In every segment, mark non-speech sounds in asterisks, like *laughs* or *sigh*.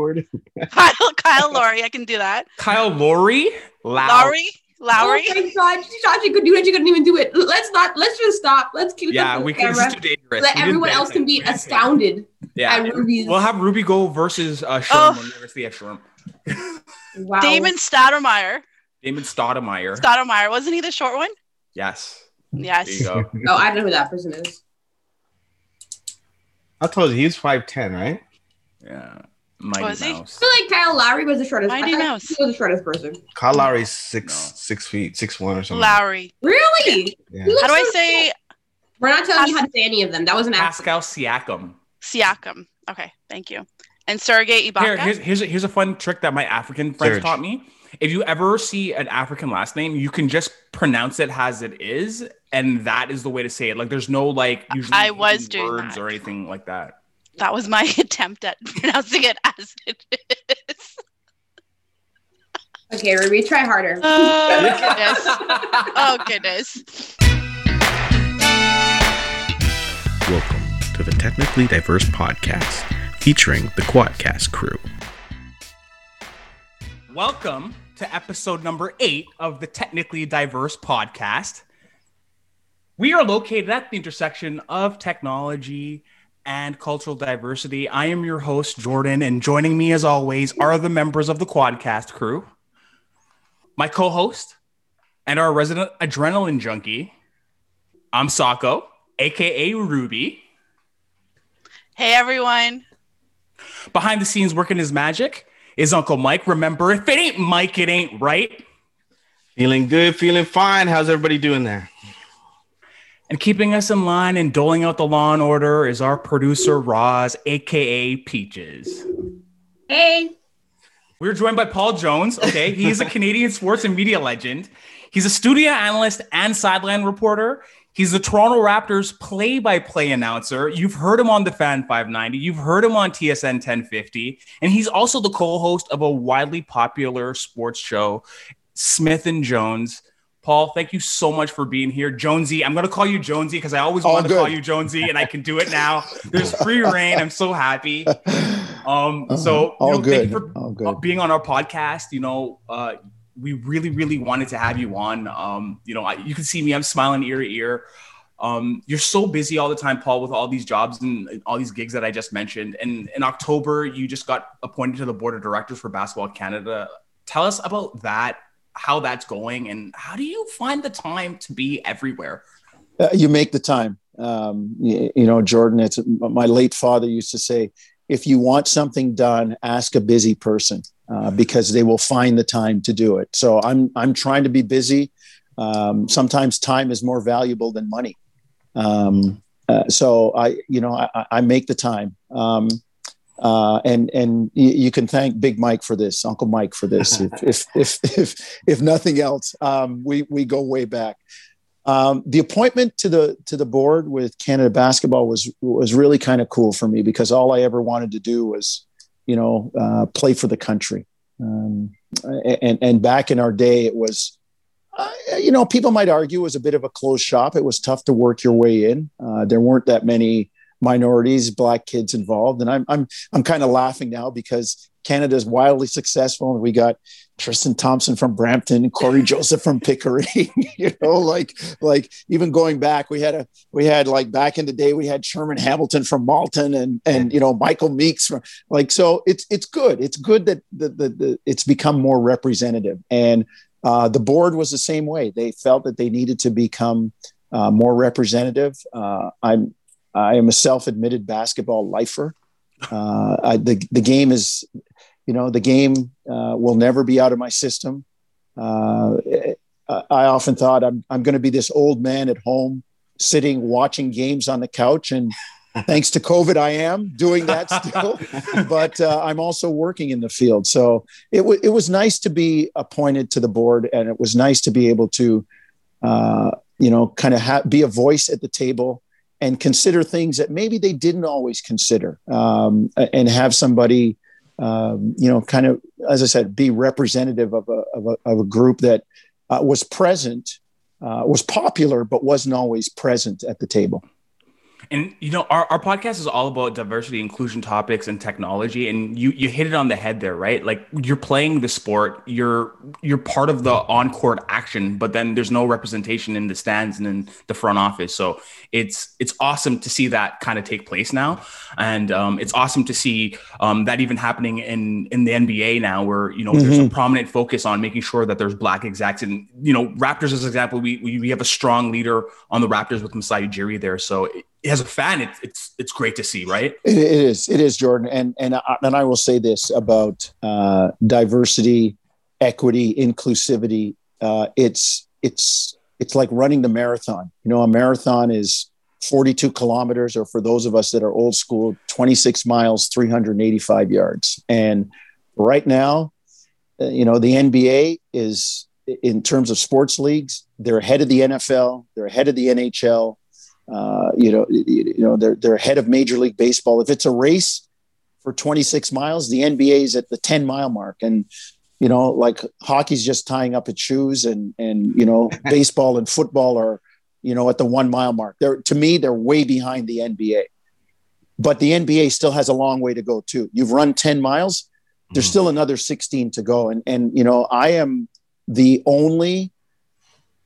awkward. *laughs* Kyle, Kyle Lowry, I can do that. Kyle Lowry, Lowry, Lowry. Oh my god, she thought she could do it. She couldn't even do it. Let's not. Let's just stop. Let's keep. Yeah, this we can. This camera. too dangerous. Let We everyone else can be We astounded Yeah, at Ruby's. we'll have Ruby go versus uh, Sherm Oh. when we ever see Sherm. wow. Damon Stoudemire. Damon Stoudemire. Stoudemire, wasn't he the short one? yes. Yes. There you go. *laughs* Oh, I don't know who that person is. I told you he was five ten, right? Yeah. Mighty Was he? Mouse. I feel like Kyle Lowry was the shortest. Mighty I thought Mouse. He was the shortest person. Kyle Lowry's six No. six feet, six one or something. Lowry. Really? Yeah. How do I say short. We're not telling you how to say any of them. That was an accident. Pascal Siakam. Siakam? Okay, thank you. And Sergey Here, Ibaka. here's here's a, here's a fun trick that my African friends Serge. taught me. If you ever see an African last name, you can just pronounce it as it is, and that is the way to say it. Like, there's no like usually I was hidden doing words or anything like that. That was my *laughs* attempt at pronouncing it as it is. Okay, Ruby, try harder. Oh goodness. Oh goodness. Welcome to the Technically Diverse Podcast, featuring the Quadcast crew. Welcome to episode number eight of the Technically Diverse podcast. We are located at the intersection of technology and cultural diversity. I am your host, Jordan, and joining me as always are the members of the Quadcast crew. My co host and our resident adrenaline junkie, I'm Sako, aka Ruby. Hey everyone. Behind the scenes working his magic is Uncle Mike. Remember, if it ain't Mike, it ain't right. Feeling good, feeling fine. How's everybody doing there? And keeping us in line and doling out the law and order is our producer, Roz, aka Peaches. Hey. We're joined by Paul Jones. Okay. He's a *laughs* Canadian sports and media legend. He's a studio analyst and sideline reporter. He's the Toronto Raptors play by play announcer. You've heard him on the Fan 590, you've heard him on TSN 1050, and he's also the co host of a widely popular sports show, Smith and Jones. Paul, thank you so much for being here. Jonesy, I'm going to call you Jonesy because I always wanted to call you Jonesy, and I can do it now. There's free reign. I'm so happy. Um, so, all you know, good. thank you for being on our podcast. You know, uh, we really, really wanted to have you on. Um, you know, I, you can see me; I'm smiling ear to ear. Um, you're so busy all the time, Paul, with all these jobs and all these gigs that I just mentioned. And in October, you just got appointed to the board of directors for Basketball Canada. Tell us about that, how that's going, and how do you find the time to be everywhere? Uh, you make the time. Um, you, you know, Jordan. It's my late father used to say, if you want something done, ask a busy person uh, because they will find the time to do it. So I'm I'm trying to be busy. Um, sometimes time is more valuable than money. Um, uh, so I, you know, I, I make the time. Um, uh, and and you, you can thank Big Mike for this, Uncle Mike for this. If *laughs* if if if, if nothing else, um, we we go way back. Um, the appointment to the to the board with Canada Basketball was was really kind of cool for me because all I ever wanted to do was, you know, uh, play for the country. Um, and and back in our day, it was, uh, you know, people might argue it was a bit of a closed shop. It was tough to work your way in. Uh, there weren't that many minorities, black kids involved, and I'm I'm I'm kind of laughing now because Canada is wildly successful, and we got Tristan Thompson from Brampton, Cory *laughs* Joseph from Pickering. *laughs* you know, like like even going back, we had a we had like back in the day, we had Sherman Hamilton from Malton, and and you know Michael Meeks from like so. It's it's good. It's good that the the, the it's become more representative, and uh, the board was the same way. They felt that they needed to become uh, more representative. Uh, I'm I am a self-admitted basketball lifer. Uh, I, the the game is, you know, the game uh, will never be out of my system. Uh, I often thought I'm I'm going to be this old man at home sitting watching games on the couch, and *laughs* thanks to COVID, I am doing that still. *laughs* but uh, I'm also working in the field, so it w- it was nice to be appointed to the board, and it was nice to be able to, uh, you know, kind of ha- be a voice at the table and consider things that maybe they didn't always consider um, and have somebody um, you know kind of as i said be representative of a, of a, of a group that uh, was present uh, was popular but wasn't always present at the table And you know, our, our podcast is all about diversity, inclusion topics, and technology. And you you hit it on the head there, right? Like you're playing the sport, you're you're part of the on court action, but then there's no representation in the stands and in the front office. So it's it's awesome to see that kind of take place now, and um, it's awesome to see um, that even happening in in the NBA now, where you know there's a prominent focus on making sure that there's black execs. And you know, Raptors as an example, we we, we have a strong leader on the Raptors with Masai Ujiri there. So it, as a fan, it's it's it's great to see, right? It, is. It is, Jordan. And and I, and I will say this about uh, diversity, equity, inclusivity. Uh, it's it's it's like running the marathon. You know, a marathon is 42 kilometers, or for those of us that are old school, 26 miles, 385 yards. And right now, uh, you know, the NBA is in terms of sports leagues, they're ahead of the NFL, they're ahead of the NHL. Uh, you know, you know they're they're ahead of Major League Baseball. If it's a race for 26 miles, the NBA is at the 10 mile mark, and you know, like hockey's just tying up its shoes, and and you know, *laughs* baseball and football are you know at the one mile mark. They're to me they're way behind the NBA, but the NBA still has a long way to go too. You've run 10 miles, there's Mhm. still another 16 to go, and and you know, I am the only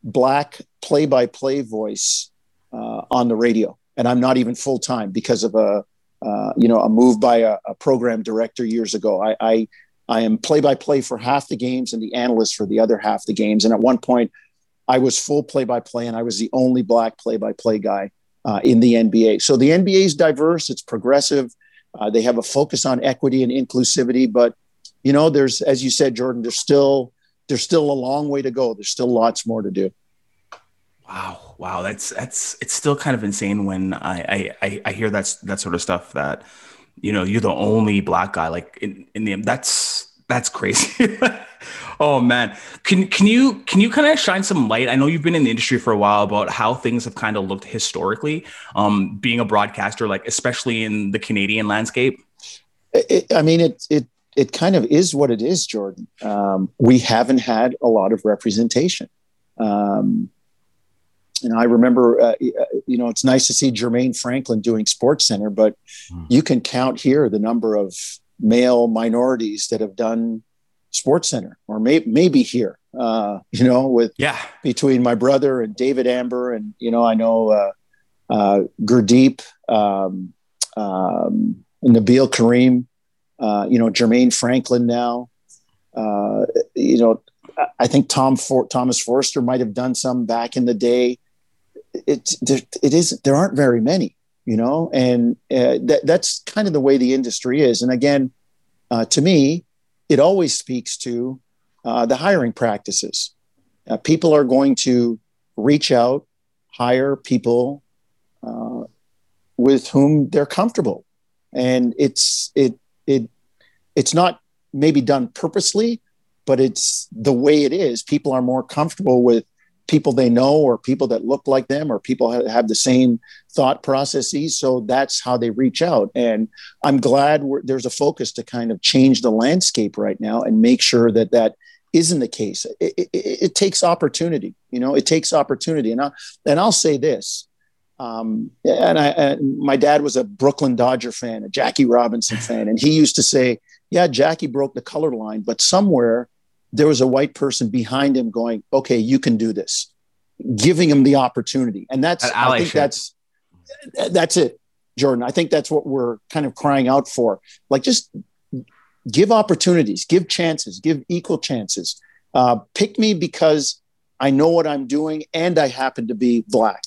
black play-by-play voice uh, on the radio, and I'm not even full time because of a uh, you know a move by a, a program director years ago. I, I I am play-by-play for half the games and the analyst for the other half the games. And at one point, I was full play-by-play, and I was the only black play-by-play guy uh, in the NBA. So the NBA is diverse; it's progressive. Uh, they have a focus on equity and inclusivity, but you know, there's as you said, Jordan. There's still there's still a long way to go. There's still lots more to do. Wow, wow, that's that's it's still kind of insane when I I I, hear that that sort of stuff that you know you're the only black guy like in in the that's that's crazy. *laughs* oh man, can can you can you kind of shine some light? I know you've been in the industry for a while about how things have kind of looked historically, um, being a broadcaster, like especially in the Canadian landscape. it, I mean, it it it kind of is what it is, Jordan. Um, we haven't had a lot of representation. Um, and I remember, uh, you know, it's nice to see Jermaine Franklin doing Sports Center, but Hmm. you can count here the number of male minorities that have done Sports Center, or may, maybe here, uh, you know, with Yeah, between my brother and David Amber, and you know, I know uh, uh, Gurdeep, um, um, Nabil Karim, uh, you know, Jermaine Franklin now. Uh, you know, I- I think Tom For- Thomas Forster might have done some back in the day. It's there, it is there aren't very many, you know, and uh, that that's kind of the way the industry is. And again, uh, to me, it always speaks to uh, the hiring practices. Uh, people are going to reach out, hire people uh, with whom they're comfortable, and it's it it it's not maybe done purposely, but it's the way it is. People are more comfortable with people they know or people that look like them or people ha- have the same thought processes. So that's how they reach out. And i'm glad there's a focus to kind of change the landscape right now and make sure that that isn't the case. It, it, it takes opportunity you know it takes opportunity. And, I, and i'll say this um, and, I, and my dad was a brooklyn dodger fan a jackie robinson fan and he used to say yeah jackie broke the color line but somewhere there was a white person behind him going, okay, you can do this, giving him the opportunity. And that's, That I think that's, that's it, Jordan. I think that's what we're kind of crying out for. Like just give opportunities, give chances, give equal chances. Uh, pick me because I know what I'm doing and I happen to be black.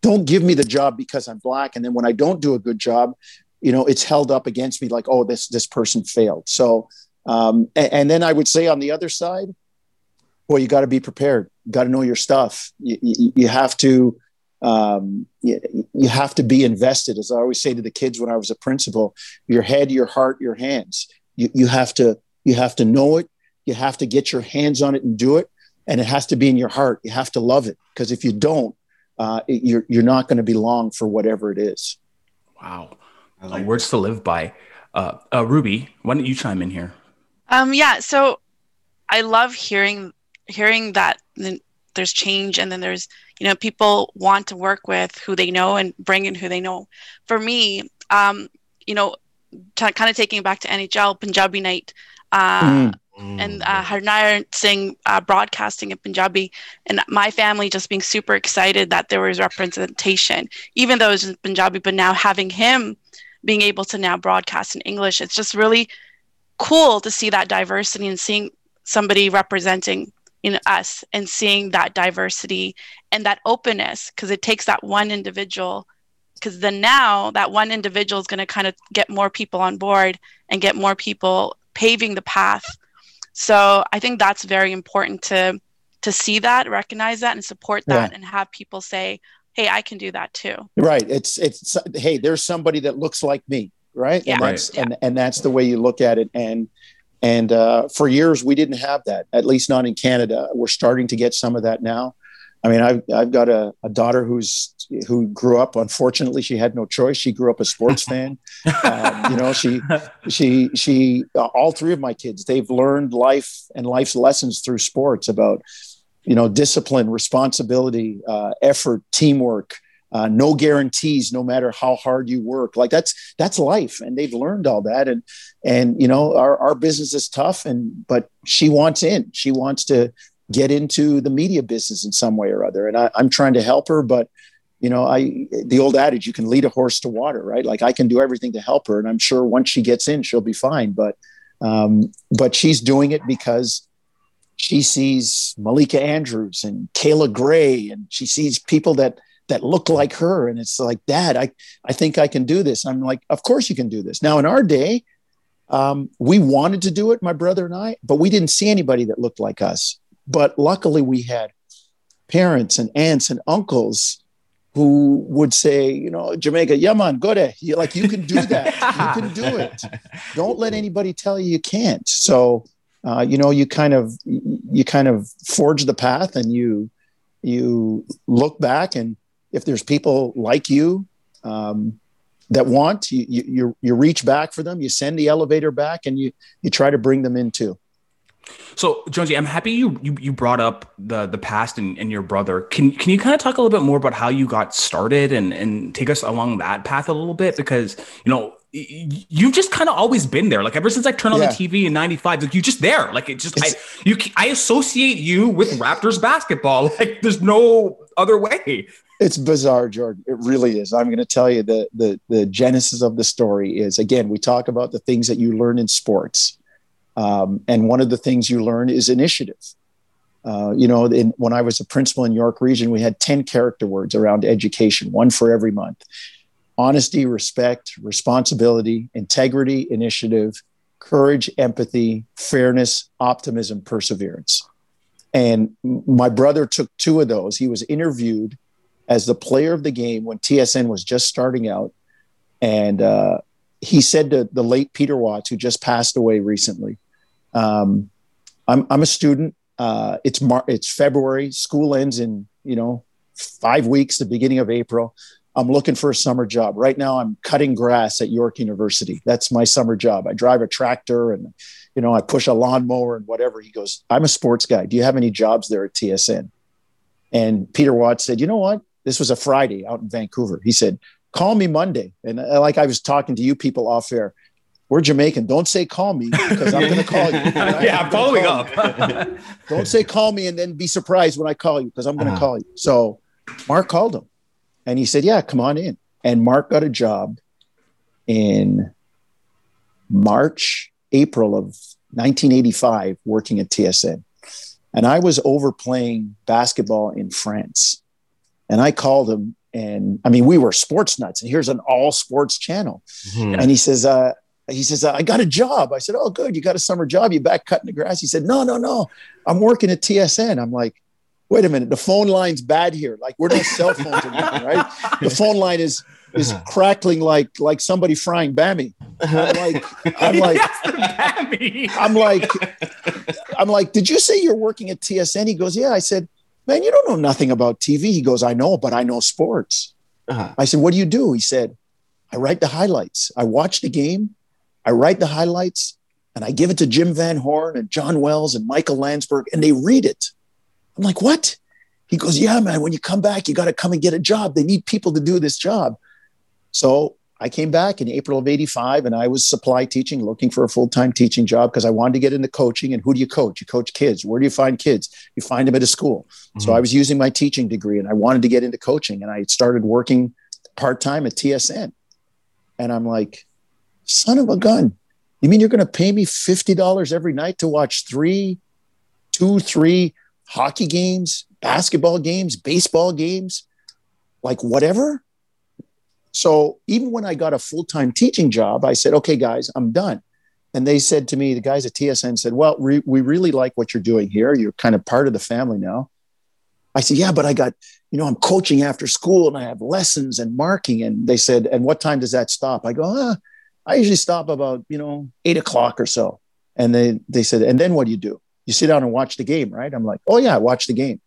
Don't give me the job because I'm black. And then when I don't do a good job, you know, it's held up against me like, oh, this, this person failed. So, um, and, and then I would say on the other side, well, you got to be prepared. You got to know your stuff. You, you, you have to, um, you, you have to be invested. As I always say to the kids when I was a principal, your head, your heart, your hands. You, you have to, you have to know it. You have to get your hands on it and do it. And it has to be in your heart. You have to love it because if you don't, uh, it- you're you're not going to be long for whatever it is. wow, I Uh, words to live by. Uh, uh, Ruby, why don't you chime in here? Um, yeah, so I love hearing hearing that there's change and then there's you know people want to work with who they know and bring in who they know for me um you know t- kind of taking it back to nhl punjabi night uh, Mm. and uh, Harnarayan Singh uh, broadcasting in Punjabi, and my family just being super excited that there was representation, even though it was in Punjabi. But now having him being able to now broadcast in English, it's just really cool to see that diversity and seeing somebody representing in us and seeing that diversity and that openness because it takes that one individual because then now that one individual is going to kind of get more people on board and get more people paving the path. So i think that's very important to to see that recognize that and support that and have people say hey i can do that too. Right. It's it's hey, there's somebody that looks like me, right? Yeah. And that's Right. and and that's the way you look at it. And and uh, for years we didn't have that, at least not in Canada. We're starting to get some of that now. I mean, I've I've got a, a daughter who's who grew up. Unfortunately, she had no choice. She grew up a sports *laughs* fan. Um, you know, she she she uh, all three of my kids they've learned life and life's lessons through sports about you know discipline responsibility uh, effort teamwork uh, no guarantees no matter how hard you work. Like that's that's life and they've learned all that and and you know our, our business is tough and but she wants in. She wants to get into the media business in some way or other and I, i'm trying to help her but you know i the old adage you can lead a horse to water right? Like i can do everything to help her and i'm sure once she gets in she'll be fine but um but she's doing it because she sees malika andrews and kayla grey and she sees people that that look like her and it's like dad i i think i can do this i'm like of course you can do this now in our day um, we wanted to do it my brother and i but we didn't see anybody that looked like us but luckily we had parents and aunts and uncles who would say, you know, Jamaica, yeah, man, go there. You, like you can do *laughs* that. you can do it. Don't let anybody tell you you can't. So, uh, you know, you kind of you kind of forge the path, and you you look back, and if there's people like you um, that want, you, you you you reach back for them. You send the elevator back, and you you try to bring them in too. So, Jonesy, I'm happy you you, you brought up the the past and, and your brother. Can can you kind of talk a little bit more about how you got started and and take us along that path a little bit because you know you've just kind of always been there. Like ever since I turned on Yeah. the TV in '95, like you just there. Like it just I you I associate you with Raptors basketball. *laughs* Like there's no other way. It's bizarre, Jordan. It really is. I'm going to tell you the the the genesis of the story is again we talk about the things that you learn in sports, um, and one of the things you learn is initiative. Uh, you know, in, when I was a principal in York Region, we had ten character words around education, one for every month: honesty, respect, responsibility, integrity, initiative, courage, empathy, fairness, optimism, perseverance. And my brother took two of those. He was interviewed as the player of the game when TSN was just starting out. And uh, he said to the late Peter Watts, who just passed away recently, um, I'm, I'm a student. Uh, it's Mar- it's February. School ends in you know five weeks, the beginning of April. I'm looking for a summer job. Right now, I'm cutting grass at York University. That's my summer job. I drive a tractor and you know I push a lawnmower and whatever. He goes, I'm a sports guy. Do you have any jobs there at TSN? And Peter Watts said, you know what? This was a Friday out in Vancouver. He said, call me Monday. And uh, like I was talking to you people off air, we're Jamaican. Don't say call me because I'm going to call you. *laughs* right? yeah, I'm I'm following call up. Don't say call me and then be surprised when I call you because I'm going to Uh-huh. call you. So Mark called him and he said, Yeah, come on in. And Mark got a job in March, April of 1985 working at TSN. And I was overplaying basketball in France. And I called him and I mean, we were sports nuts. And here's an all sports channel. Mhm. And he says, uh, he says, I got a job. I said, Oh, good. You got a summer job. You back cutting the grass. He said, No, no, no. I'm working at TSN. I'm like, wait a minute. The phone line's bad here. Like we're not cell phones or anything, right? The phone line is is crackling like like somebody frying bammy. *laughs* I'm like, I'm like. I'm like, I'm like, did you say you're working at TSN? He goes, Yeah. I said, Man, you don't know nothing about TV. He goes, I know, but I know sports. Uh-huh. I said, What do you do? He said, I write the highlights. I watch the game, I write the highlights, and I give it to Jim Van Horne and John Wells and Michael Landsberg, and they read it. I'm like, What? He goes, Yeah, man, when you come back, you got to come and get a job. They need people to do this job. So I came back in April of 85 and I was supply teaching, looking for a full time teaching job because I wanted to get into coaching. And who do you coach? You coach kids. Where do you find kids? You find them at a school. So mm-hmm. I was using my teaching degree and I wanted to get into coaching. And I started working part time at TSN. And I'm like, son of a gun. You mean you're going to pay me $50 every night to watch three, two, three hockey games, basketball games, baseball games, like whatever? So even when I got a full time teaching job, I said, okay, guys, I'm done. And they said to me, the guys at TSN said, well, re- we really like what you're doing here. You're kind of part of the family now. I said, yeah, but I got, you know, I'm coaching after school and I have lessons and marking. And they said, and what time does that stop? I go, ah, I usually stop about, you know, eight o'clock or so. And they, they said, and then what do you do? You sit down and watch the game, right? I'm like, oh yeah, I watch the game.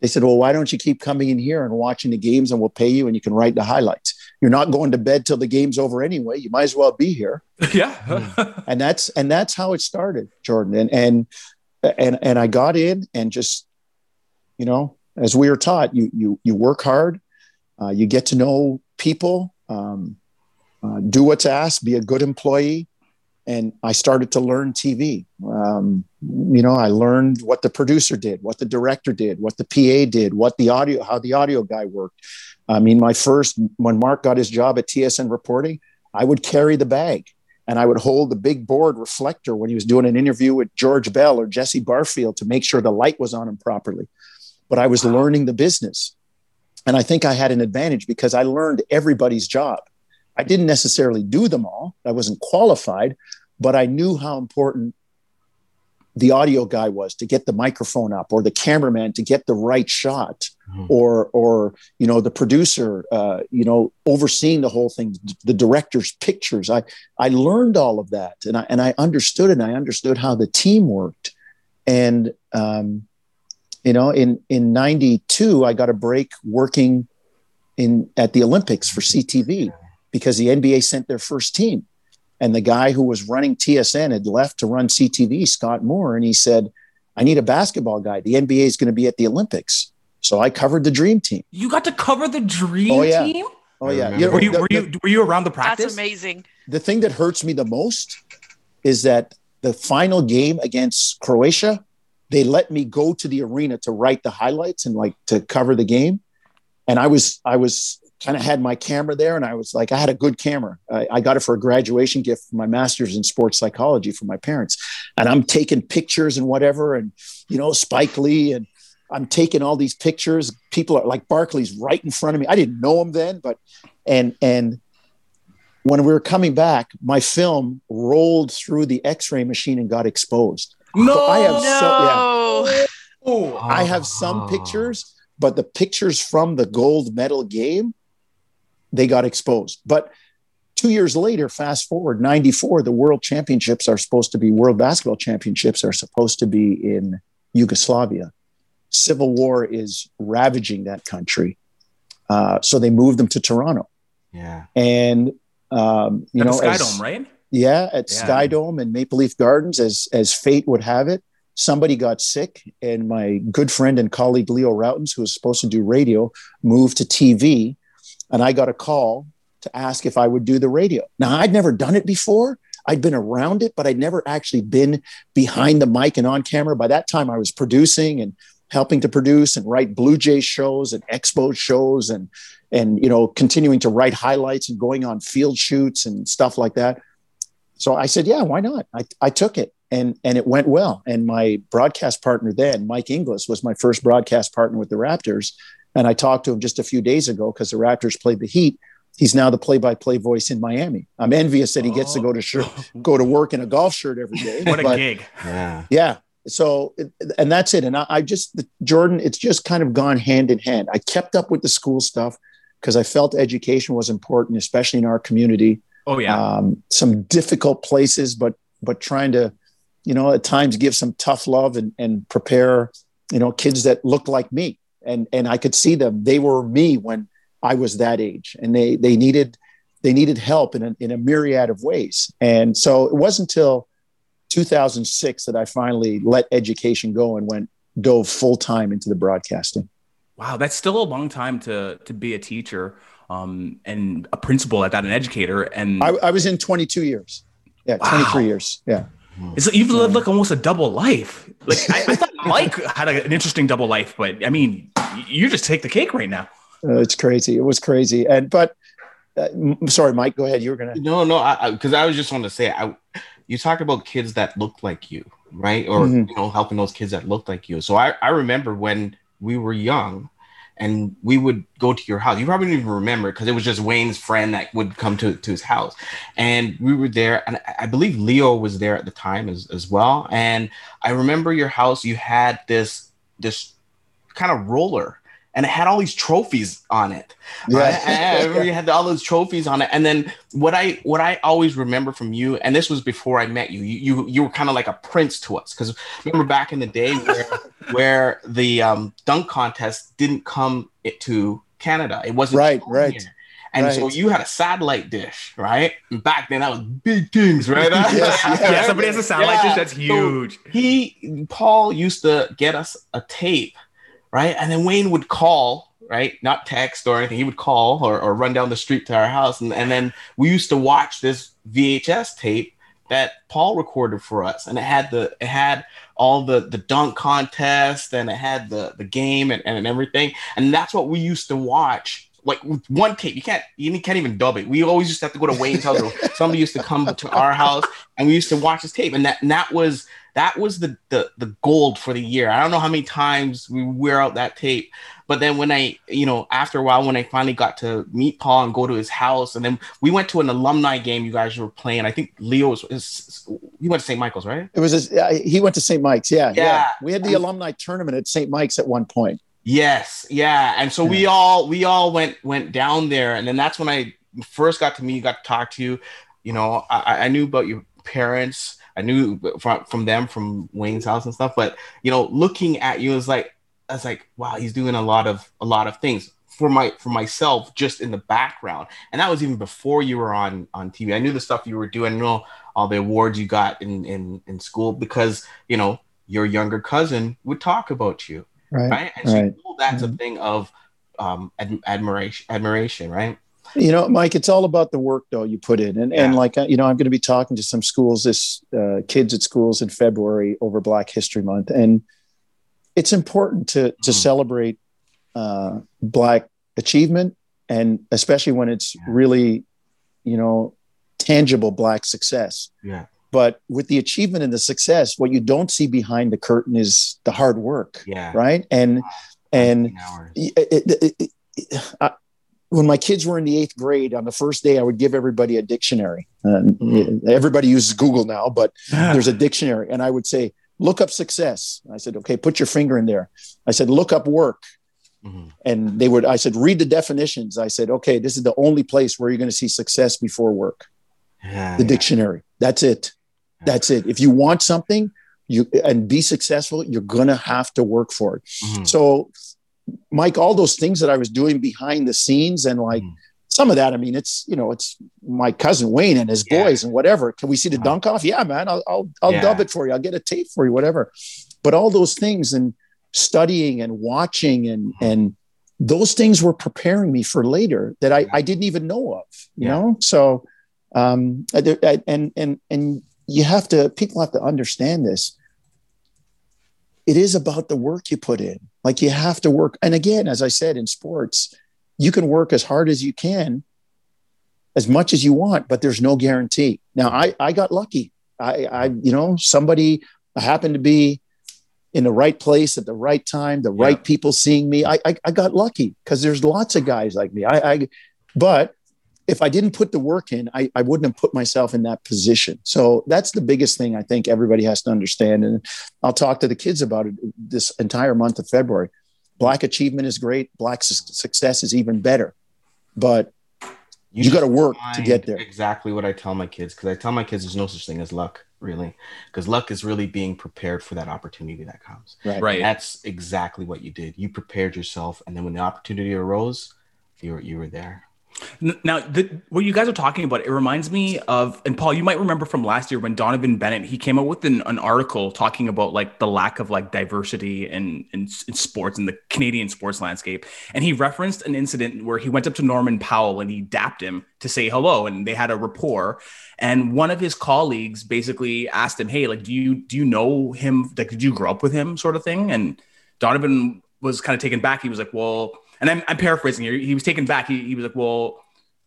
They said, well, why don't you keep coming in here and watching the games and we'll pay you and you can write the highlights. You're not going to bed till the game's over anyway. You might as well be here. *laughs* yeah. And that's, and that's how it started, Jordan. And, and, and, and I got in and just, you know, as we were taught, you, you, you work hard, uh, you get to know people, um, uh, do what's asked, be a good employee. And I started to learn TV. Um, you know, I learned what the producer did, what the director did, what the PA did, what the audio, how the audio guy worked. I mean, my first, when Mark got his job at TSN reporting, I would carry the bag and I would hold the big board reflector when he was doing an interview with George Bell or Jesse Barfield to make sure the light was on him properly. But I was learning the business. And I think I had an advantage because I learned everybody's job. I didn't necessarily do them all, I wasn't qualified, but I knew how important the audio guy was to get the microphone up or the cameraman to get the right shot Mhm. or or you know the producer uh, you know overseeing the whole thing the director's pictures. I i learned all of that and i and i understood it and i understood how the team worked. And um, you know in in 92 i got a break working in at the olympics for ctv because the nba sent their first team and the guy who was running tsn had left to run ctv scott moore and he said i need a basketball guy the nba is going to be at the olympics so i covered the dream team You got to cover the dream Oh, yeah. team? oh yeah remember. know, Were you, the- were you, were you around the practice? That's amazing. the thing that hurts me the most is that the final game against Croatia, they let me go to the arena to write the highlights and like to cover the game. And I was, I was kind of had my camera there and I was like, I had a good camera. I, I got it for a graduation gift for my master's in sports psychology from my parents. And I'm taking pictures and whatever. And, you know, Spike Lee and I'm taking all these pictures. People are like Barkley's right in front of me. I didn't know him then, but, and, and, when we were coming back, my film rolled through the X-ray machine and got exposed. no. I have so- yeah. No. Oh. I have some pictures, but the pictures from the gold medal game, they got exposed. But two years later, fast forward, 94, the world championships are supposed to be, world basketball championships are supposed to be in Yugoslavia. Civil war is ravaging that country. Uh, so they moved them to Toronto. Yeah. And, um, you At know, the Sky as- Dome, right? Yeah, at Yeah. Sky Dome and Maple Leaf Gardens, as as fate would have it, somebody got sick, and my good friend and colleague Leo Rautins, who was supposed to do radio, moved to TV, and I got a call to ask if I would do the radio. Now I'd never done it before. I'd been around it, but I'd never actually been behind the mic and on camera. By that time, I was producing and helping to produce and write Blue Jays shows and Expo shows and and you know continuing to write highlights and going on field shoots and stuff like that. So I said, yeah, why not? I, I took it and and it went well. And my broadcast partner then, Mike Inglis, was my first broadcast partner with the Raptors. And I talked to him just a few days ago because the Raptors played the Heat. He's now the play-by-play voice in Miami. I'm envious that he gets to go to shirt, go to work in a golf shirt every day. *laughs* What a gig. Yeah. yeah. So, and that's it. And I, I just, Jordan, it's just kind of gone hand in hand. I kept up with the school stuff because I felt education was important, especially in our community. Oh, yeah. Um, some difficult places, but but trying to, you know, at times give some tough love and and prepare, you know, kids that look like me. And and I could see them. They were me when I was that age, and they they needed they needed help in a, in a myriad of ways. And so it wasn't until 2006 that I finally let education go and went dove full time into the broadcasting. Wow, that's still a long time to to be a teacher um, and a principal at that, an educator. And I, I was in 22 years. Yeah, Wow. 23 years. Yeah. It's, like you've lived like almost a double life. Like I, I thought *laughs* Mike had a- an interesting double life, but I mean, you just take the cake right now. Uh, it's crazy. It was crazy. And but uh, m- sorry, Mike, go ahead. You were gonna. No, no, I because I, was just want to say, I you talked about kids that look like you, right? Or Mhm. you know, helping those kids that look like you. So I I remember when we were young, and we would go to your house. You probably don't even remember because it was just Wayne's friend that would come to to his house, and we were there, and I- believe Leo was there at the time as as well. And I remember your house. You had this this kind of roller. And it had all these trophies on it. Right? *laughs* I, I remember had all those trophies on it. And then what I what I always remember from you, and this was before I met you, you you, you were kind of like a prince to us. Because remember back in the day where *laughs* where the um, dunk contest didn't come it to Canada. It wasn't Right, right, here. And so you had a satellite dish, right? And back then that was big things, right? *laughs* Yes, yeah. Yeah, somebody has a satellite Yeah. dish. That's So- huge. he Paul used to get us a tape, right? And then Wayne would call, right? Not text or anything. He would call or, or run down the street to our house. And, and then we used to watch this VHS tape that Paul recorded for us. And it had the it had all the the dunk contest and it had the the game and, and everything. And that's what we used to watch. Like one tape, you can't you can't even dub it. We always used to have to go to Wayne's house. Somebody used to come to our house and we used to watch this tape. And that and that was that was the, the the gold for the year. I don't know how many times we wear out that tape, but then when I, you know, after a while, when I finally got to meet Paul and go to his house, and then we went to an alumni game you guys were playing. I think Leo was, is, you went to St. Michael's, right? It was. A, uh, he went to St. Mike's. Yeah, yeah. Yeah. We had the alumni tournament at St. Mike's at one point. Yes, yeah. And so we all we all went went down there, and then that's when I first got to meet you, got to talk to you. You know, I, I knew about your parents. I knew from from them from Wayne's house and stuff. But you know, looking at you is like I was like, wow, he's doing a lot of a lot of things for my for myself just in the background. And that was even before you were on on TV. I knew the stuff you were doing. I know all the awards you got in in in school because you know your younger cousin would talk about you Right. right? And so Right. that's a thing of um, ad- admiration, admiration, right? You know, Mike, it's all about the work though you put in, and and like uh, you know, I'm going to be talking to some schools, this uh, kids at schools in February over Black History Month, and it's important to to Mhm. celebrate uh, Black achievement, and especially when it's Yeah. really, you know, tangible Black success. Yeah, But with the achievement and the success, what you don't see behind the curtain is the hard work, yeah. right? And and it- it- it- it- I- when my kids were in the eighth grade, on the first day, I would give everybody a dictionary. And Mhm. Everybody uses Google now, but there's a dictionary, and I would say, "Look up success." I said, "Okay, put your finger in there." I said, "Look up work," Mhm. and they would. I said, "Read the definitions." I said, "Okay, this is the only place where you're going to see success before work." Yeah, The yeah. dictionary. That's it. That's it. If you want something, you and be successful, you're gonna have to work for it. Mhm. So, Mike, all those things that I was doing behind the scenes and like Mhm. some of that, I mean, it's, you know, it's my cousin Wayne and his Yeah. boys and whatever. Can we see the dunk off? Yeah, man, I'll, I'll, I'll Yeah. dub it for you. I'll get a tape for you, whatever. But all those things and studying and watching and, Mm-hmm. and those things were preparing me for later that I, I didn't even know of, you Yeah. know? So, um, I- I- and, and, and you have to, people have to understand this it is about the work you put in. Like you have to work. And again, as I said in sports, you can work as hard as you can, as much as you want, but there's no guarantee. Now, I, I got lucky. I, I, you know, somebody happened to be in the right place at the right time, the right people seeing me. I, I, I got lucky because there's lots of guys like me. I, I, but if I didn't put the work in, I, I wouldn't have put myself in that position. So that's the biggest thing I think everybody has to understand. And I'll talk to the kids about it this entire month of February. Black achievement is great. Black su- success is even better. But you, got to work to get there. Exactly what I tell my kids because I tell my kids there's no such thing as luck, really, because luck is really being prepared for that opportunity that comes. Right. Right. That's exactly what you did. You prepared yourself, and then when the opportunity arose, you were you were there. Now, the, what you guys are talking about, it reminds me of, and Paul, you might remember from last year when Donovan Bennett he came out with an, an article talking about like the lack of like diversity in, in in sports in the Canadian sports landscape, and he referenced an incident where he went up to Norman Powell and he dapped him to say hello, and they had a rapport, and one of his colleagues basically asked him, "Hey, like, do you do you know him? Like, did you grow up with him, sort of thing?" And Donovan was kind of taken back. He was like, "Well." And I'm, I'm paraphrasing here. He was taken back. He, he was like, well,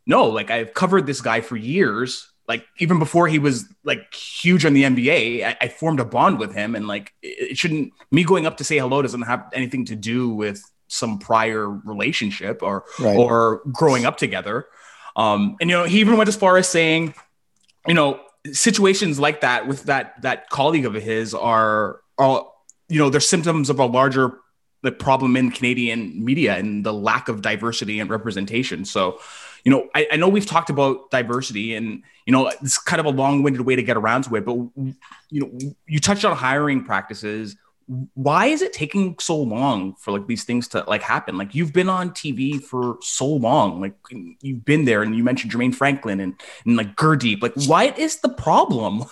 no, like I've covered this guy for years. Like even before he was like huge on the NBA, I, I formed a bond with him, and like it, it shouldn't me going up to say hello doesn't have anything to do with some prior relationship or Right. or growing up together. Um, and you know, he even went as far as saying, you know, situations like that with that that colleague of his are are you know they're symptoms of a larger the problem in Canadian media and the lack of diversity and representation. So, you know, I, I know we've talked about diversity and you know it's kind of a long-winded way to get around to it, but you know, you touched on hiring practices. Why is it taking so long for like these things to like happen? Like you've been on TV for so long, like you've been there, and you mentioned Jermaine Franklin and and like Gurdeep. Like, what is the problem?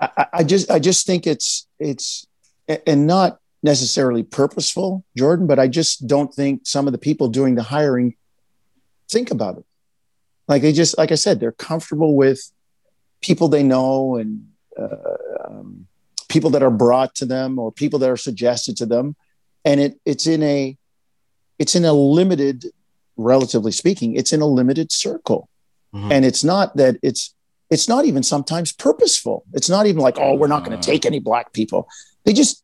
I- I just I just think it's it's and not necessarily purposeful, Jordan, but I just don't think some of the people doing the hiring think about it. Like they just like I said, they're comfortable with people they know and uh, um, people that are brought to them or people that are suggested to them, and it it's in a it's in a limited, relatively speaking, it's in a limited circle, Mhm. and it's not that it's it's not even sometimes purposeful. It's not even like, oh, we're not going to take any black people. They just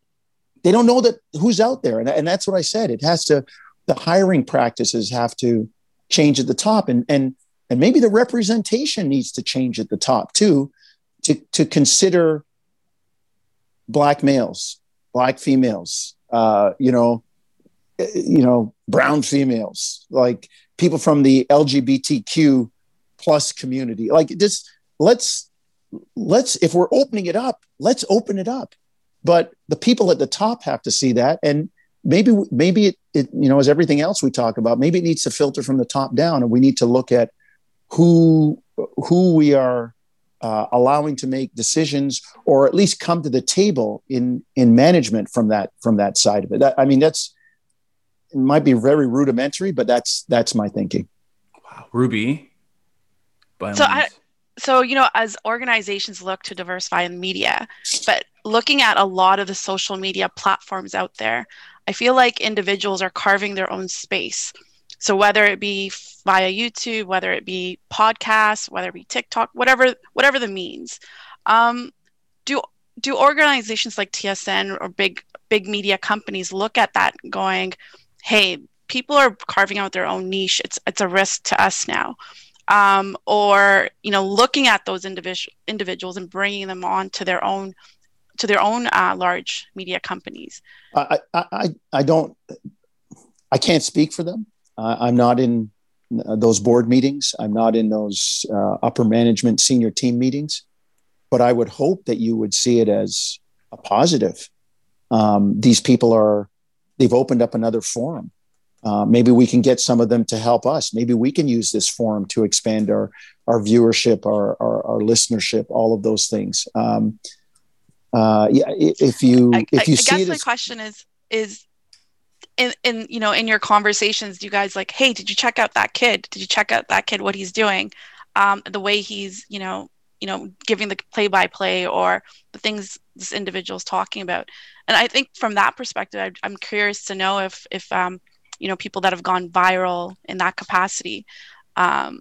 they don't know that who's out there, and, and that's what I said. It has to the hiring practices have to change at the top, and and and maybe the representation needs to change at the top too, to to consider black males, black females, uh, you know, eh, you know, brown females, like people from the LGBTQ plus community, like just let's let's if we're opening it up let's open it up but the people at the top have to see that. And maybe maybe it, it you know as everything else we talk about maybe it needs to filter from the top down and we need to look at who who we are uh, allowing to make decisions or at least come to the table in in management from that from that side of it. That, i mean that's it might be very rudimentary but that's that's my thinking. Wow, Ruby. by So I- so you know as organizations look to diversify in media but looking at a lot of the social media platforms out there i feel like individuals are carving their own space. So whether it be via youtube whether it be podcasts whether it be tiktok whatever whatever the means. Um, do do organizations like tsn or big big media companies look at that going hey people are carving out their own niche. It's it's a risk to us now. Um, or you know looking at those individual individuals and bringing them on to their own to their own uh, large media companies I, I, I, don't, I can't speak for them. Uh, I'm not in uh, those board meetings. I'm not in those uh, upper management senior team meetings, but I would hope that you would see it as a positive. Um, these people are, they've opened up another forum. Uh, maybe we can get some of them to help us. Maybe we can use this forum to expand our, our viewership, our, our, our listenership, all of those things. Um, uh, yeah, if you, I, if you I see guess my as, question is is in, in you know in your conversations do you guys like hey did you check out that kid? Did you check out that kid what he's doing? Um, the way he's you know you know giving the play by play or the things this individual's talking about. And i think from that perspective I, i'm curious to know if if um, you know people that have gone viral in that capacity um,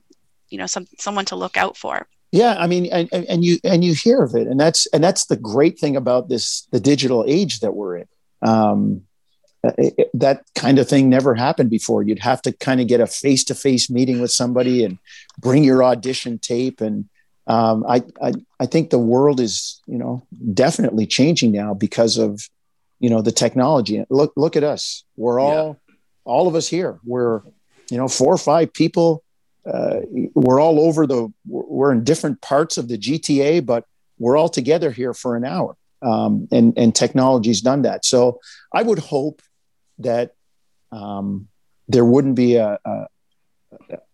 you know some someone to look out for Yeah, I mean, and, and you and you hear of it, and that's and that's the great thing about this the digital age that we're in. Um, it- it- that kind of thing never happened before. You'd have to kind of get a face to face meeting with somebody and bring your audition tape. And um, I, I I think the world is you know definitely changing now because of you know the technology. Look look at us. We're all all of us here. We're you know four or five people uh, we're all over the we're in different parts of the gta but we're all together here for an hour. Um, and and technology's done that. So i would hope that um, there wouldn't be a, a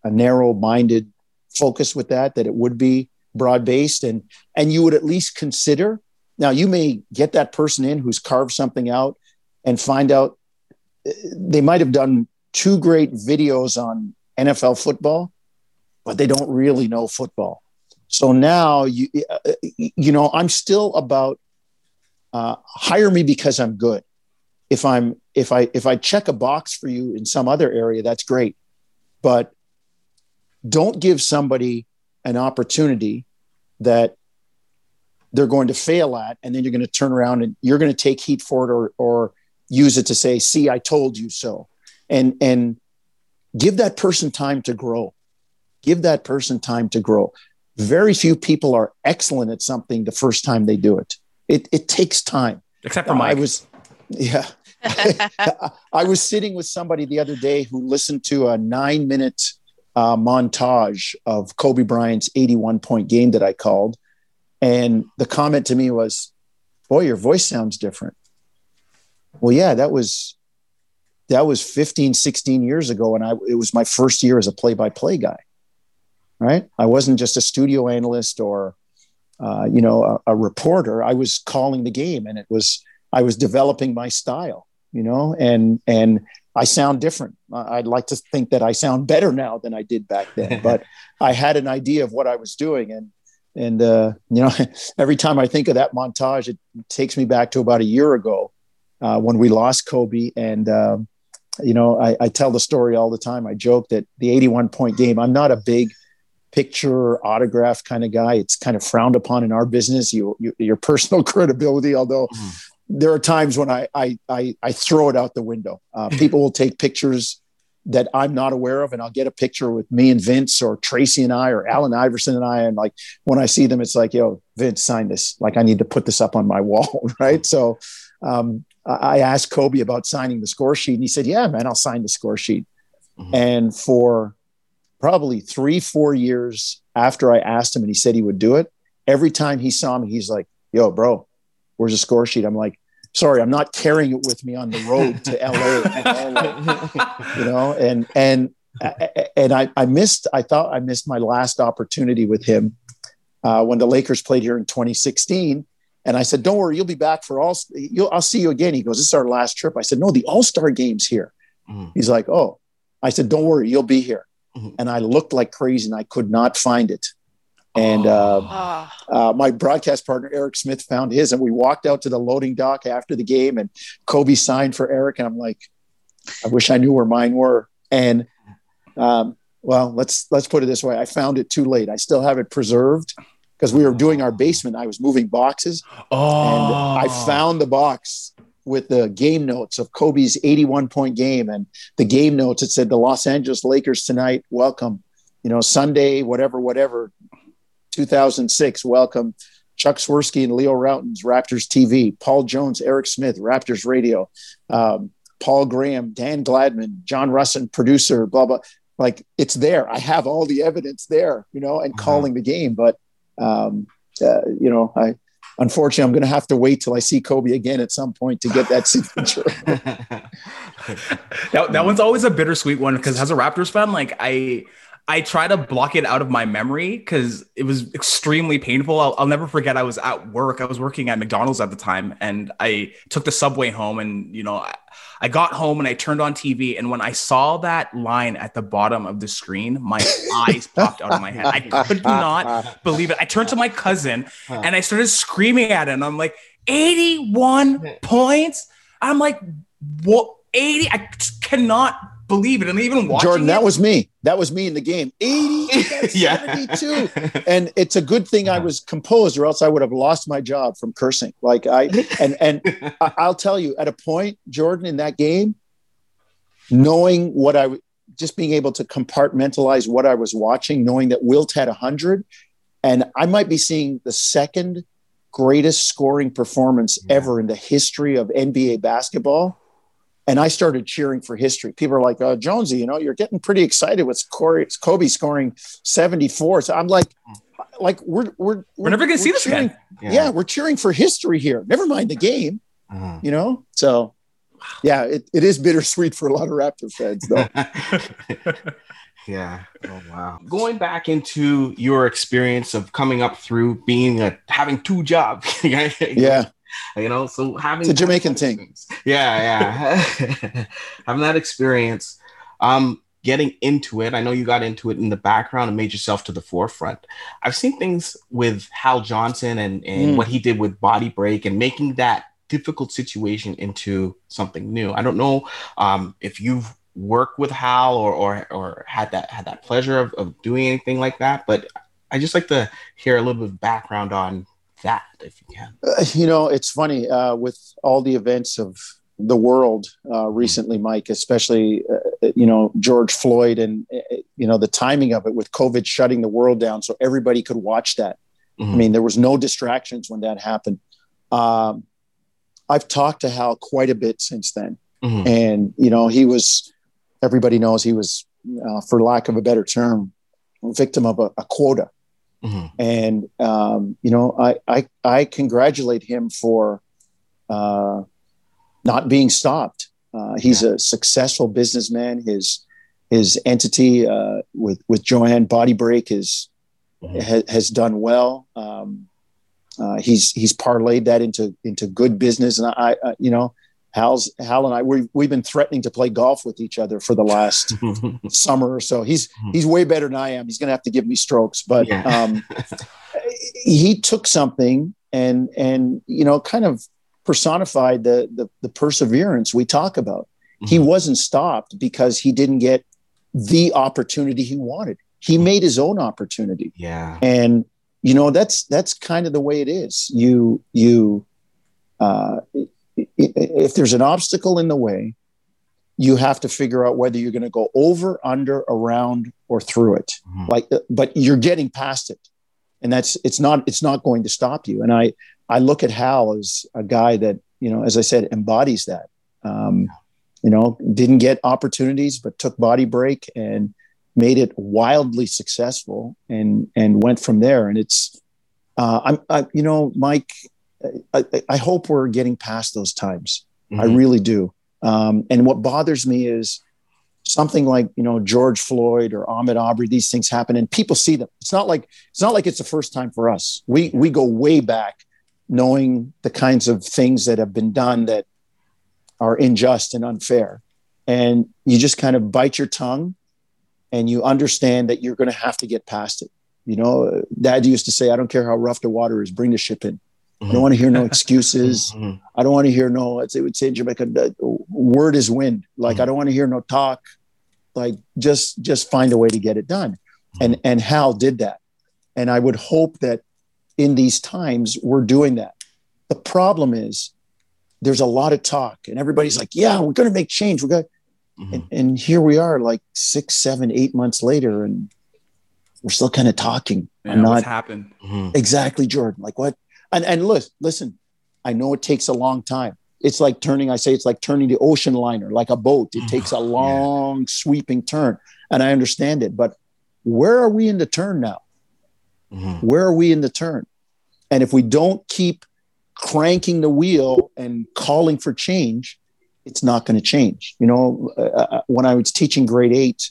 a narrow-minded focus with that that it would be broad-based. And and you would at least consider now you may get that person in who's carved something out and find out uh, they might have done two great videos on NFL football but they don't really know football. So now you uh, you know I'm still about uh, hire me because I'm good. If I'm if I if I check a box for you in some other area that's great. But don't give somebody an opportunity that they're going to fail at and then you're going to turn around and you're going to take heat for it or or use it to say see i told you so. And and give that person time to grow give that person time to grow very few people are excellent at something the first time they do it it, it takes time Except for Mike. i was yeah *laughs* I was sitting with somebody the other day who listened to a nine minute uh, montage of Kobe Bryant's 81 point game that I called. And the comment to me was, Boy, your voice sounds different. Well, yeah, that was that was 15, 16 years ago. And I it was my first year as a play by play guy. Right. I wasn't just a studio analyst or uh, you know, a, a reporter. I was calling the game and it was I was developing my style, you know, and and I sound different. I'd like to think that I sound better now than I did back then, *laughs* but I had an idea of what I was doing. And, and, uh, you know, *laughs* every time I think of that montage, it takes me back to about a year ago uh, when we lost Kobe. And, um, you know, I, I, tell the story all the time. I joke that the 81 point game, I'm not a big picture autograph kind of guy. It's kind of frowned upon in our business, you, you your personal *laughs* credibility, although mm there are times when I I I, I throw it out the window. Uh, *laughs* people will take pictures that I'm not aware of, and I'll get a picture with me and Vince or Tracy and I or Allen Iverson and I, and like when I see them, it's like, yo, Vince, sign this. Like I need to put this up on my *laughs* wall, right? So um, I asked Kobe about signing the score sheet, and he said, "Yeah, man, I'll sign the score sheet." Mm-hmm. And for probably three, four years after I asked him, and he said he would do it, every time he saw me, he's like, "Yo, bro, where's the score sheet? I'm like, sorry, I'm not carrying it with me on the road to LA. *laughs* you know, and and and I, I missed. I thought I missed my last opportunity with him uh, when the Lakers played here in 2016. And I said, "Don't worry, you'll be back for all. You'll, I'll see you again." He goes, "This is our last trip." I said, "No, the All Star game's here." Mm-hmm. He's like, "Oh." I said, "Don't worry, you'll be here." Mm-hmm. And I looked like crazy, and I could not find it. And uh, oh. uh, my broadcast partner, Eric Smith, found his. And we walked out to the loading dock after the game, and Kobe signed for Eric. And I'm like, I wish I knew where mine were. And um, well, let's let's put it this way: I found it too late. I still have it preserved because we were doing our basement. I was moving boxes, oh. and I found the box with the game notes of Kobe's 81 point game and the game notes. It said the Los Angeles Lakers tonight. Welcome, you know, Sunday, whatever, whatever. 2006, welcome Chuck Swirsky and Leo Rautins, Raptors TV, Paul Jones, Eric Smith, Raptors Radio, um, Paul Graham, Dan Gladman, John Russin, producer, blah, blah. Like it's there. I have all the evidence there, you know, and mm-hmm. calling the game. But, um, uh, you know, I, unfortunately, I'm going to have to wait till I see Kobe again at some point to get that *laughs* signature. that, that one's always a bittersweet one because as a Raptors fan, like I, I try to block it out of my memory because it was extremely painful. I'll, I'll, never forget. I was at work. I was working at McDonald's at the time, and I took the subway home. And you know, I, I got home and I turned on TV, and when I saw that line at the bottom of the screen, my *laughs* eyes popped out of my head. I could not believe it. I turned to my cousin and I started screaming at him. I'm like, 81 points. I'm like, what? 80? I cannot believe it. And even watching Jordan, it, that was me. That was me in the game. 80, *laughs* yeah. 72. and it's a good thing I was composed, or else I would have lost my job from cursing. Like I and and *laughs* I'll tell you, at a point, Jordan, in that game, knowing what I just being able to compartmentalize what I was watching, knowing that Wilt had hundred, and I might be seeing the second greatest scoring performance yeah. ever in the history of NBA basketball and I started cheering for history. People are like, uh, Jonesy, you know, you're getting pretty excited with Cory, Kobe scoring 74. So I'm like, like we're we're we're, we're never gonna see this cheering, again. Yeah. yeah. we're cheering for history here. Never mind the game, uh-huh. you know. So, yeah, it, it is bittersweet for a lot of Raptor fans, though. *laughs* *laughs* Yeah. Oh wow. Going back into your experience of coming up through being a having two jobs. *laughs* Yeah. *laughs* You know, so having the Jamaican thing. Yeah, yeah. *laughs* having that experience, um, getting into it. I know you got into it in the background and made yourself to the forefront. I've seen things with Hal Johnson and, and Mm. what he did with Body Break and making that difficult situation into something new. I don't know um, if you've worked with Hal or or, or had that had that pleasure of, of doing anything like that, but I just like to hear a little bit of background on that if you can. Uh, you know, it's funny uh, with all the events of the world uh, recently, Mike, especially, uh, you know, George Floyd and, uh, you know, the timing of it with COVID shutting the world down so everybody could watch that. I Mhm. mean, there was no distractions when that happened. Um, I've talked to Hal quite a bit since then. Mhm. And, you know, he was, everybody knows he was, uh, for lack of a better term, victim of a, a quota Mhm. and um, you know I, I I congratulate him for uh, not being stopped. Uh, he's a successful businessman. His his entity uh, with with Joanne Body Break is Mhm. ha, has done well. Um, uh, he's he's parlayed that into into good business, and I, I you know Hal's Hal and I we've we've been threatening to play golf with each other for the last *laughs* summer or so. He's Mhm. he's way better than I am. He's going to have to give me strokes, but Yeah. um, *laughs* he took something and and you know kind of personified the the, the perseverance we talk about. He Mhm. wasn't stopped because he didn't get the opportunity he wanted. He made his own opportunity, yeah. and you know that's that's kind of the way it is. You you uh, if there's an obstacle in the way, you have to figure out whether you're going to go over, under, around, or through it. Mhm. Like, but you're getting past it, and that's it's not it's not going to stop you. And I I look at Hal as a guy that you know, as I said, embodies that. Um, you know, didn't get opportunities, but took body break and made it wildly successful, and and went from there. And it's uh, I'm I, you know, Mike. I, I- I hope we're getting past those times. I Mhm. really do. Um, and what bothers me is something like you know George Floyd or Ahmaud Arbery. These things happen, and people see them. It's not like it's not like it's the first time for us. We we go way back, knowing the kinds of things that have been done that are unjust and unfair, and you just kind of bite your tongue, and you understand that you're going to have to get past it. You know, Dad used to say, "I don't care how rough the water is, bring the ship in." *laughs* I don't want to hear no excuses. Mhm. I don't want to hear no. It's, it would say in Jamaica, the word is wind. Like Mhm. I don't want to hear no talk. Like just just find a way to get it done. And and Hal did that. And I would hope that in these times we're doing that. The problem is there's a lot of talk, and everybody's like, "Yeah, we're going to make change. We're going." Mhm. And, and here we are, like six, seven, eight months later, and we're still kind of talking. Yeah, I'm what's not happened? Mhm. exactly jordan like what and and listen listen i know it takes a long time. It's like turning i say it's like turning the ocean liner like a boat. It takes a *sighs* long sweeping turn and i understand it but where are we in the turn now? Mhm. where are we in the turn? And if we don't keep cranking the wheel and calling for change it's not going to change. You know uh, uh, when i was teaching grade 8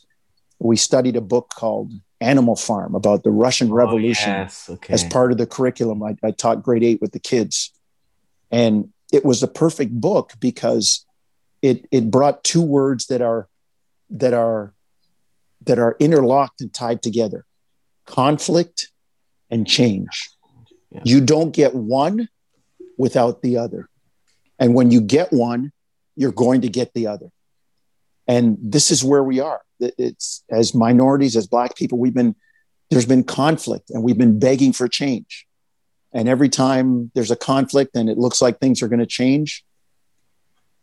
we studied a book called animal farm about the russian oh, revolution Oh, yes. Okay. as part of the curriculum. I, I taught grade eight with the kids, and it was a perfect book because it it brought two words that are that are that are interlocked and tied together: conflict and change. Yeah. You don't get one without the other, and when you get one, you're going to get the other. And this is where we are. It- It's as minorities, as Black people, we've been there's been conflict and we've been begging for change. And every time there's a conflict and it looks like things are going to change,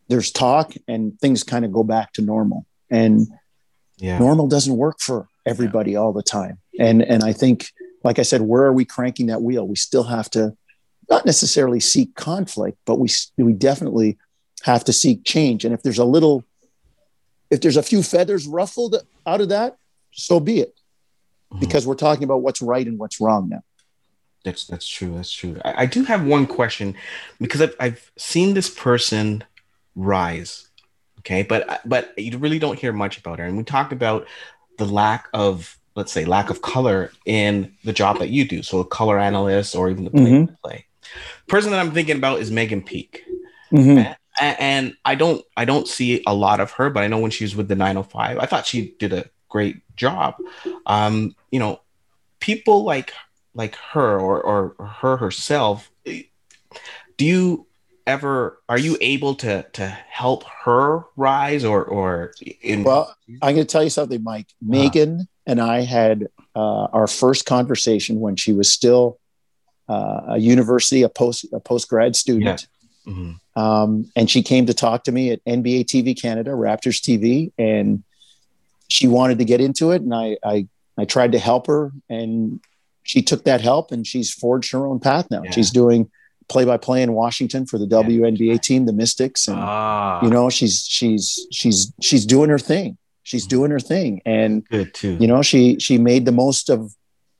there's talk and things kind of go back to normal. And yeah. normal doesn't work for everybody all the time. And and I think, like I said, where are we cranking that wheel? We still have to not necessarily seek conflict, but we we definitely have to seek change. And if there's a little, if there's a few feathers ruffled out of that, so be it. Mhm. Because we're talking about what's right and what's wrong now. That's that's true. That's true. I, I do have one question because I've I've seen this person rise, okay, but but you really don't hear much about her. And we talked about the lack of let's say lack of color in the job that you do so a color analyst or even the play Mhm. play person that i'm thinking about is meghan mcpeak Mhm. And i don't i don't see a lot of her but i know when she was with the 905 i thought she did a great job um you know people like like her or or her herself do you ever are you able to to help her rise or or in Well, I'm going to tell you something, Mike. Meghan and I had uh, our first conversation when she was still uh, a university, a post a post grad student. Mhm. Um, and she came to talk to me at NBA TV Canada, Raptors TV, and she wanted to get into it. And I, I, I tried to help her, and she took that help, and she's forged her own path now. Yeah. She's doing play by play in Washington for the WNBA team, the Mystics, and Ah, you know she's she's she's she's doing her thing. She's doing her thing, and you know she she made the most of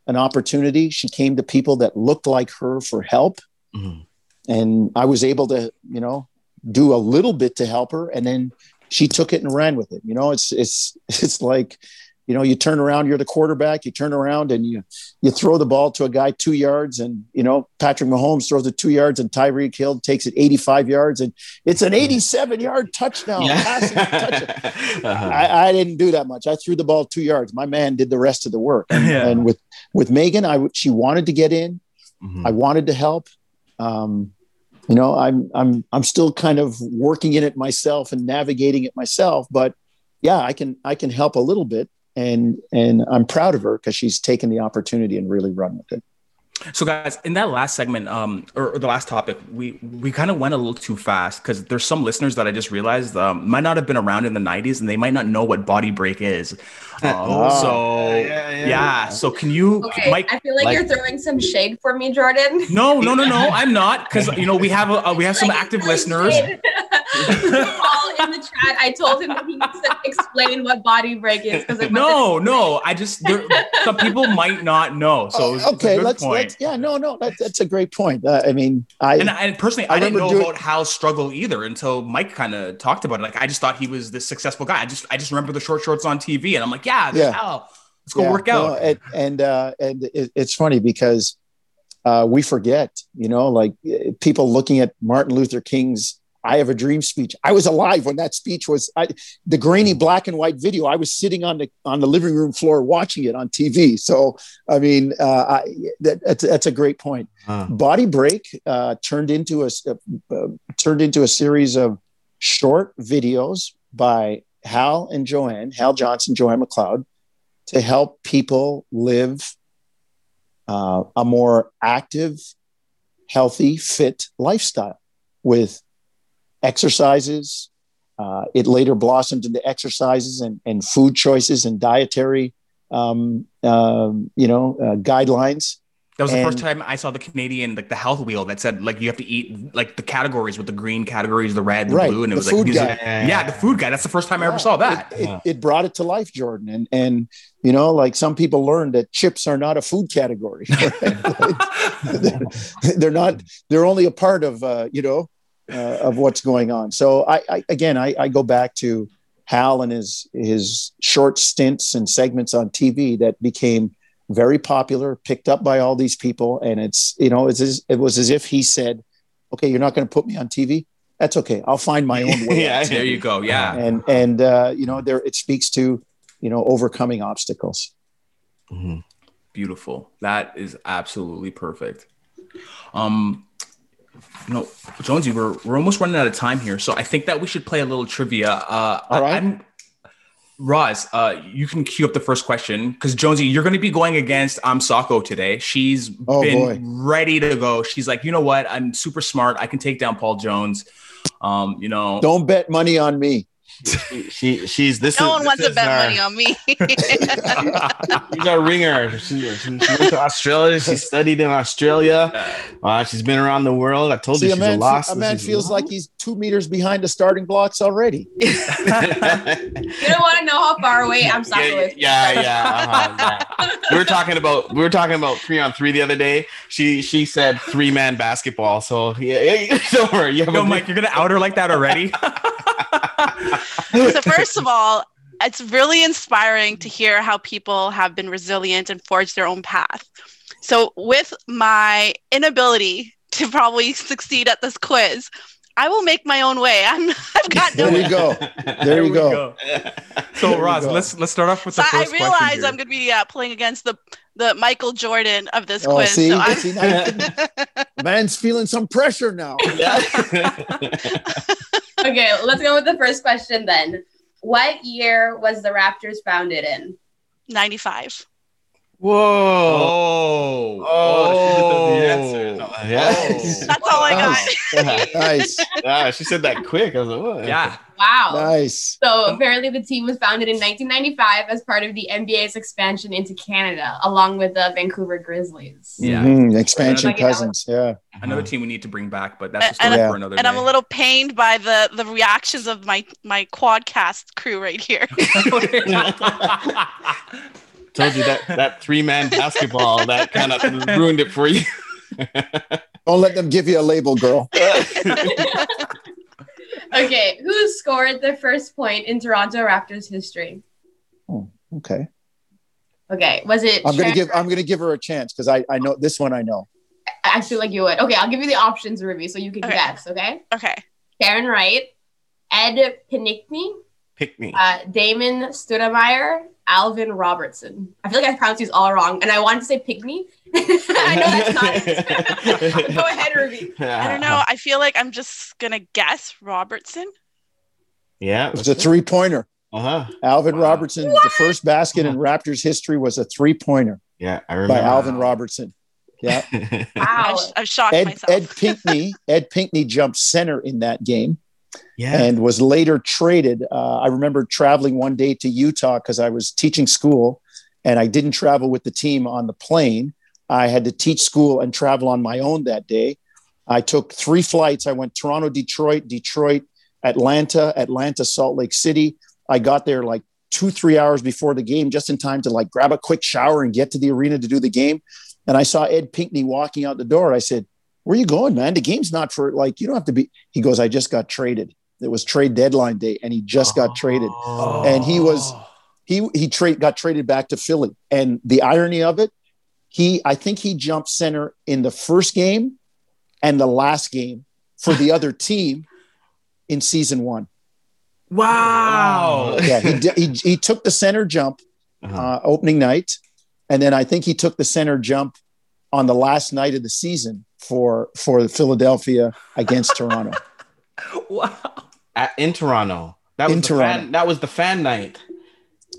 an opportunity. She came to people that looked like her for help Mhm. And I was able to, you know, do a little bit to help her, and then she took it and ran with it. You know, it's it's *laughs* it's like, you know, you turn around, you're the quarterback, you turn around and you you throw the ball to a guy two yards, and you know Patrick Mahomes throws it two yards, and Tyreek Hill takes it 85 yards, and it's an 87 yard touchdown. passing touchdown. *laughs* Uh-huh. I, I didn't do that much. I threw the ball two yards. My man did the rest of the work. And, Yeah. and with with Meghan, I she wanted to get in. Mhm. I wanted to help. Um, you know, I'm I'm I'm still kind of working in it myself and navigating it myself. But yeah, I can I can help a little bit, and and I'm proud of her because she's taken the opportunity and really run with it. So, guys, in that last segment, um, or, or the last topic, we we kind of went a little too fast because there's some listeners that I just realized um, might not have been around in the '90s and they might not know what body break is. *laughs* Um, Oh. so, Yeah, yeah, yeah, yeah. So, can you, Okay, Mike? I feel like, like- you're throwing some shade for me, Jordan. No, no, no, no. I'm not because you know we have a, uh, we have some Like, active listeners. shade. *laughs* Paul in the chat, I told him that he needs to explain what body break is because No, no. I just there, some people might not know. So, it's, it's Oh, okay, good let's yeah, no, no, that, that's a great point. Uh, I mean, I And, I, personally, I I, didn't know doing- about Hal's struggle either until Mike kind of talked about it. Like, I just thought he was this successful guy. I just, I just remember the short shorts on TV, and I'm like, yeah, Yeah. Hal. Let's go Yeah, work no, out. and and uh, and it, it's funny because uh, we forget, you know, like eh, people looking at Martin Luther King's "I Have a Dream" speech. I was alive when that speech was. I, the grainy black and white video. I was sitting on the on the living room floor watching it on TV. So I mean, uh, I, that, that's that's a great point. Huh. Body Break uh, turned into a uh, turned into a series of short videos by Hal and Joanne, Hal Johnson, Joanne McLeod, to help people live uh, a more active, healthy, fit lifestyle with exercises. Uh, it later blossomed into exercises and, and food choices and dietary, um, um, you know, uh, guidelines. That was the first time I saw the Canadian, like the health wheel that said, like, you have to eat like the categories with the green categories, the red, the Right, blue, and it the was like, food these are- yeah, the food guy. That's the first time I ever saw that. It, it, it brought it to life, Jordan. And and you know, like some people learned that chips are not a food category. they're, *laughs* *laughs* they're not. They're only a part of uh, you know uh, of what's going on. So I, I again, I, I go back to Hal and his his short stints and segments on TV that became very popular, picked up by all these people, and it's you know it's as, it was as if he said, "Okay, you're not going to put me on TV. That's okay. I'll find my own way." *laughs* Yeah, there you go. Yeah. and and uh, you know there it speaks to you know overcoming obstacles Mhm. Beautiful. That is absolutely perfect. Um, no, Jonesy, we're we're almost running out of time here, so I think that we should play a little trivia. Uh, All right. I, Roz, uh, you can cue up the first question because Jonesy, you're going to be going against Am Sako today. She's Oh, been boy. ready to go. She's like, you know what? I'm super smart. I can take down Paul Jones. Um, you know, don't bet money on me She, she she's this No is, one this wants to bet our, money on me. *laughs* She's our ringer. She, she, she went to Australia. She studied in Australia. Uh, she's been around the world. I told see you a she's man, a lost. a man she's feels like he's two meters behind the starting blocks already *laughs* You don't want to know how far away I'm yeah, with. yeah, yeah, uh-huh, yeah. We were talking about we were talking about three on three the other day. She she said three man basketball. So yeah, yeah, don't worry. You have Yo, a Mike, you're gonna out her like that already? *laughs* so first of all, it's really inspiring to hear how people have been resilient and forged their own path. So, with my inability to probably *laughs* succeed at this quiz, I will make my own way. *laughs* I'm, I've got no. There you go. There you we go. So There Roz, go. let's let's start off with So the I first question. realize here. I'm going to be uh, playing against the the Michael Jordan of this Oh, quiz. see, so I'm, see, now *laughs* man's feeling some pressure now. *laughs* Okay, let's go with the first question then. What year was the Raptors founded in? 95. Whoa. Oh, Oh, she did the answer. Oh. Yeah. That's all I got. Nice. nice, yeah, she said that quick. I was like, what? yeah. Wow. nice. So apparently the team was founded in 1995 as part of the NBA's expansion into Canada, along with the Vancouver Grizzlies. Yeah. Mhm, Expansion Like, you know, cousins. Yeah. Another team we need to bring back, but that's a And- story and- for another And day. I'm a little pained by the the reactions of my my quadcast crew right here. *laughs* *laughs* *laughs* Told you that that three man basketball that kind of ruined it for you. *laughs* Don't let them give you a label, girl. *laughs* Okay, who scored the first point in Toronto Raptors history? Oh, Okay. Okay, was it? I'm gonna Sharon- give I'm gonna give her a chance because I, I know this one I know. I feel like you would. Okay, I'll give you the options, Ruby, so you can Okay. guess. Okay, Okay. Karen Wright, Ed Pinickney, Pick me. uh, Damon Stoudamire, Alvin Robertson. I feel like I pronounced these all wrong, and I wanted to say Pickney. *laughs* I know that's not it. *laughs* Go ahead, Ruby. I don't know. I feel like I'm just gonna guess Robertson. Yeah. It was a three pointer. Uh huh. Alvin Wow. Robertson, the first basket in Raptors history was a three pointer Yeah, I remember. by remember. Alvin Robertson. Yeah. I'm, *laughs* Wow. I'm shocked Ed myself. Ed Pinckney Ed Pinckney jumped center in that game yeah. and was later traded. Uh, I remember traveling one day to Utah because I was teaching school and I didn't travel with the team on the plane. I had to teach school and travel on my own that day. I took three flights. I went Toronto, Detroit, Detroit, Atlanta, Atlanta, Salt Lake City. I got there like two, three hours before the game, just in time to like grab a quick shower and get to the arena to do the game. And I saw Ed Pinckney walking out the door. I said, Where are you going, man? The game's not for like, you don't have to be. He goes, I just got traded. It was trade deadline day and he just got traded. Oh. And he was- He he trade got traded back to Philly. And the irony of it, he I think he jumped center in the first game and the last game for the other team in season one. Wow. Yeah, he, di- he he took the center jump Uh-huh. uh, opening night, and then I think he took the center jump on the last night of the season for for Philadelphia against Toronto. *laughs* Wow. At, in Toronto. That was In the Toronto. Fan, that was the fan night.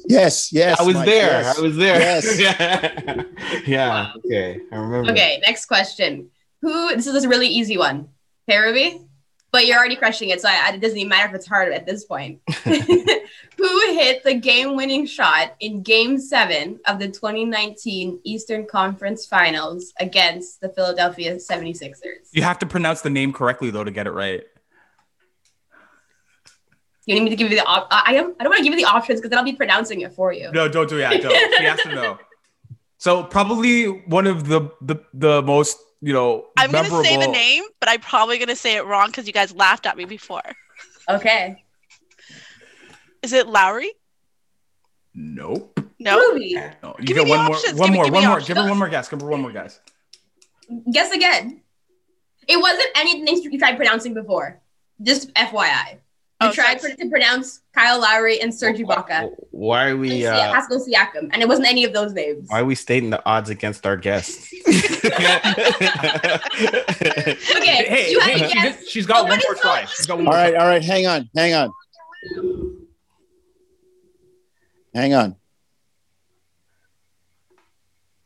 Yes, yes, I was Mike, there. yes. I was there. Yes. yeah. *laughs* yeah. Okay. I remember. Okay, next question. Who? This is a really easy one. Okay, Ruby? But you're already crushing it, so I, it doesn't even matter if it's hard at this point. *laughs* *laughs* Who hit the game-winning shot in Game Seven of the 2019 Eastern Conference Finals against the Philadelphia 76ers? You have to pronounce the name correctly though to get it right. You need me to give you the? Op- I am. I don't want to give you the options because then I'll be pronouncing it for you. No, don't do that. Don't. She has to know. *laughs* So probably one of the the, the most you know I'm gonna say the name, but I'm probably gonna say it wrong because you guys laughed at me before. Okay. Is it Lowry? Nope. No. Ruby, No. You Give get me the one more. options. One Give me- more. me One more. options. Give her one more guess. Give her one more guess. guess again. It wasn't any names you tried pronouncing before. Just FYI. You Oh, tried so- to pronounce Kyle Lowry and Serge Ibaka. Why are we? and Uh, Pascal Siakam, and it wasn't any of those names. why are we stating the odds against our guests? *laughs* *laughs* Okay, Hey, you have hey, to she guess. did- she's got Oh, one but more try. not- She's got one All more right, try. all right, hang on, hang on, hang on.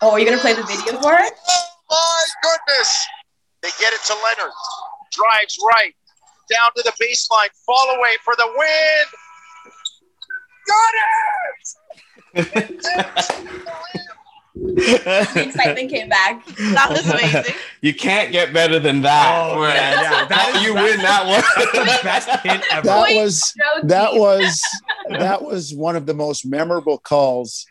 Oh, are you gonna play the video for it? Oh my goodness. They get it to Leonard. Drives right. Down to the baseline. Fall away for the win. Got it! The excitement came back. That was amazing. *laughs* you can't get better than that. Oh, man. man, yeah, that is- you that's- win that one. Best hit ever. That was that was that was one of the most memorable calls.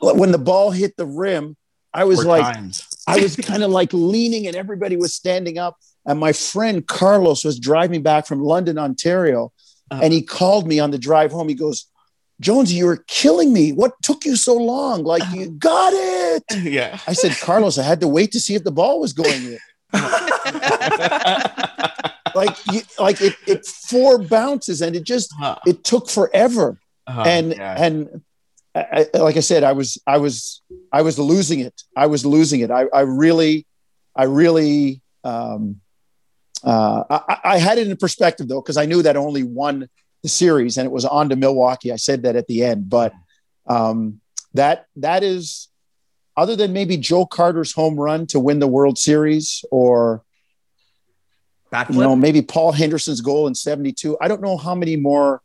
When the ball hit the rim, I was Four like, times. I was kind of like leaning, and everybody was standing up. And my friend Carlos was driving back from London, Ontario, Uh. and he called me on the drive home. He goes, Jonesy, you were killing me. What took you so long? Like you got it. *laughs* yeah. I said, Carlos, I had to wait to see if the ball was going in. *laughs* Like you, like it, it four bounces and it just Uh, it took forever. uh, and yeah. and I- like I said, I was I was I was losing it. I was losing it. I, I really, I really, um, uh, I, I had it in perspective though because I knew that only won the series and it was on to Milwaukee. I said that at the end, but um, that that is other than maybe Joe Carter's home run to win the World Series or Backflip. you know maybe Paul Henderson's goal in 72. I don't know how many more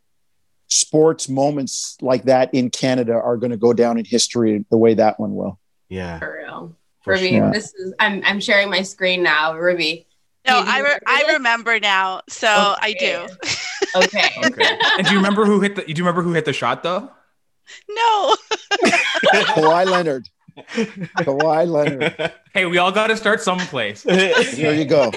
sports moments like that in Canada are going to go down in history the way that one will. yeah. For real. For Ruby, sure. this is I'm I'm sharing my screen now. Ruby. No, I, re- remember I remember now. So I do. Okay. *laughs* Okay. And do you remember who hit the? Do you remember who hit the shot though? No. *laughs* Kawhi Leonard. Kawhi Leonard. *laughs* Hey, we all got to start someplace. Here you go.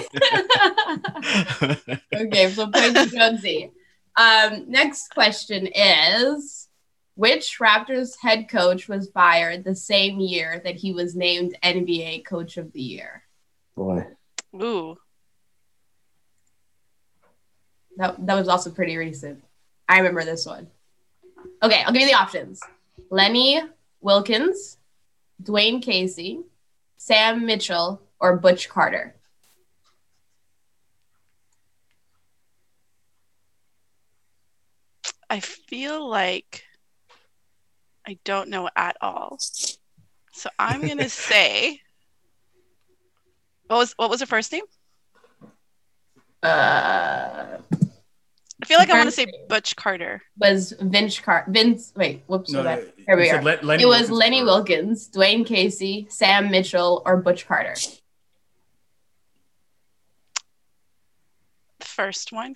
okay, so point to Jonesy. Um, next question is which Raptors head coach was fired the same year that he was named NBA Coach of the Year? Boy. Ooh. That, that was also pretty recent. I remember this one. Okay, I'll give you the options Lenny Wilkens, Dwane Casey, Sam Mitchell, or Butch Carter. I feel like I don't know at all. So I'm gonna *laughs* say what was what was her first name? Uh, feel like I want to say. Butch Carter. was Vince Car Vince wait, whoops, No, hold no, Here we are. Le- Lenny it was Wilkens Lenny first. Wilkens, Dwane Casey, Sam Mitchell, or Butch Carter. The first one.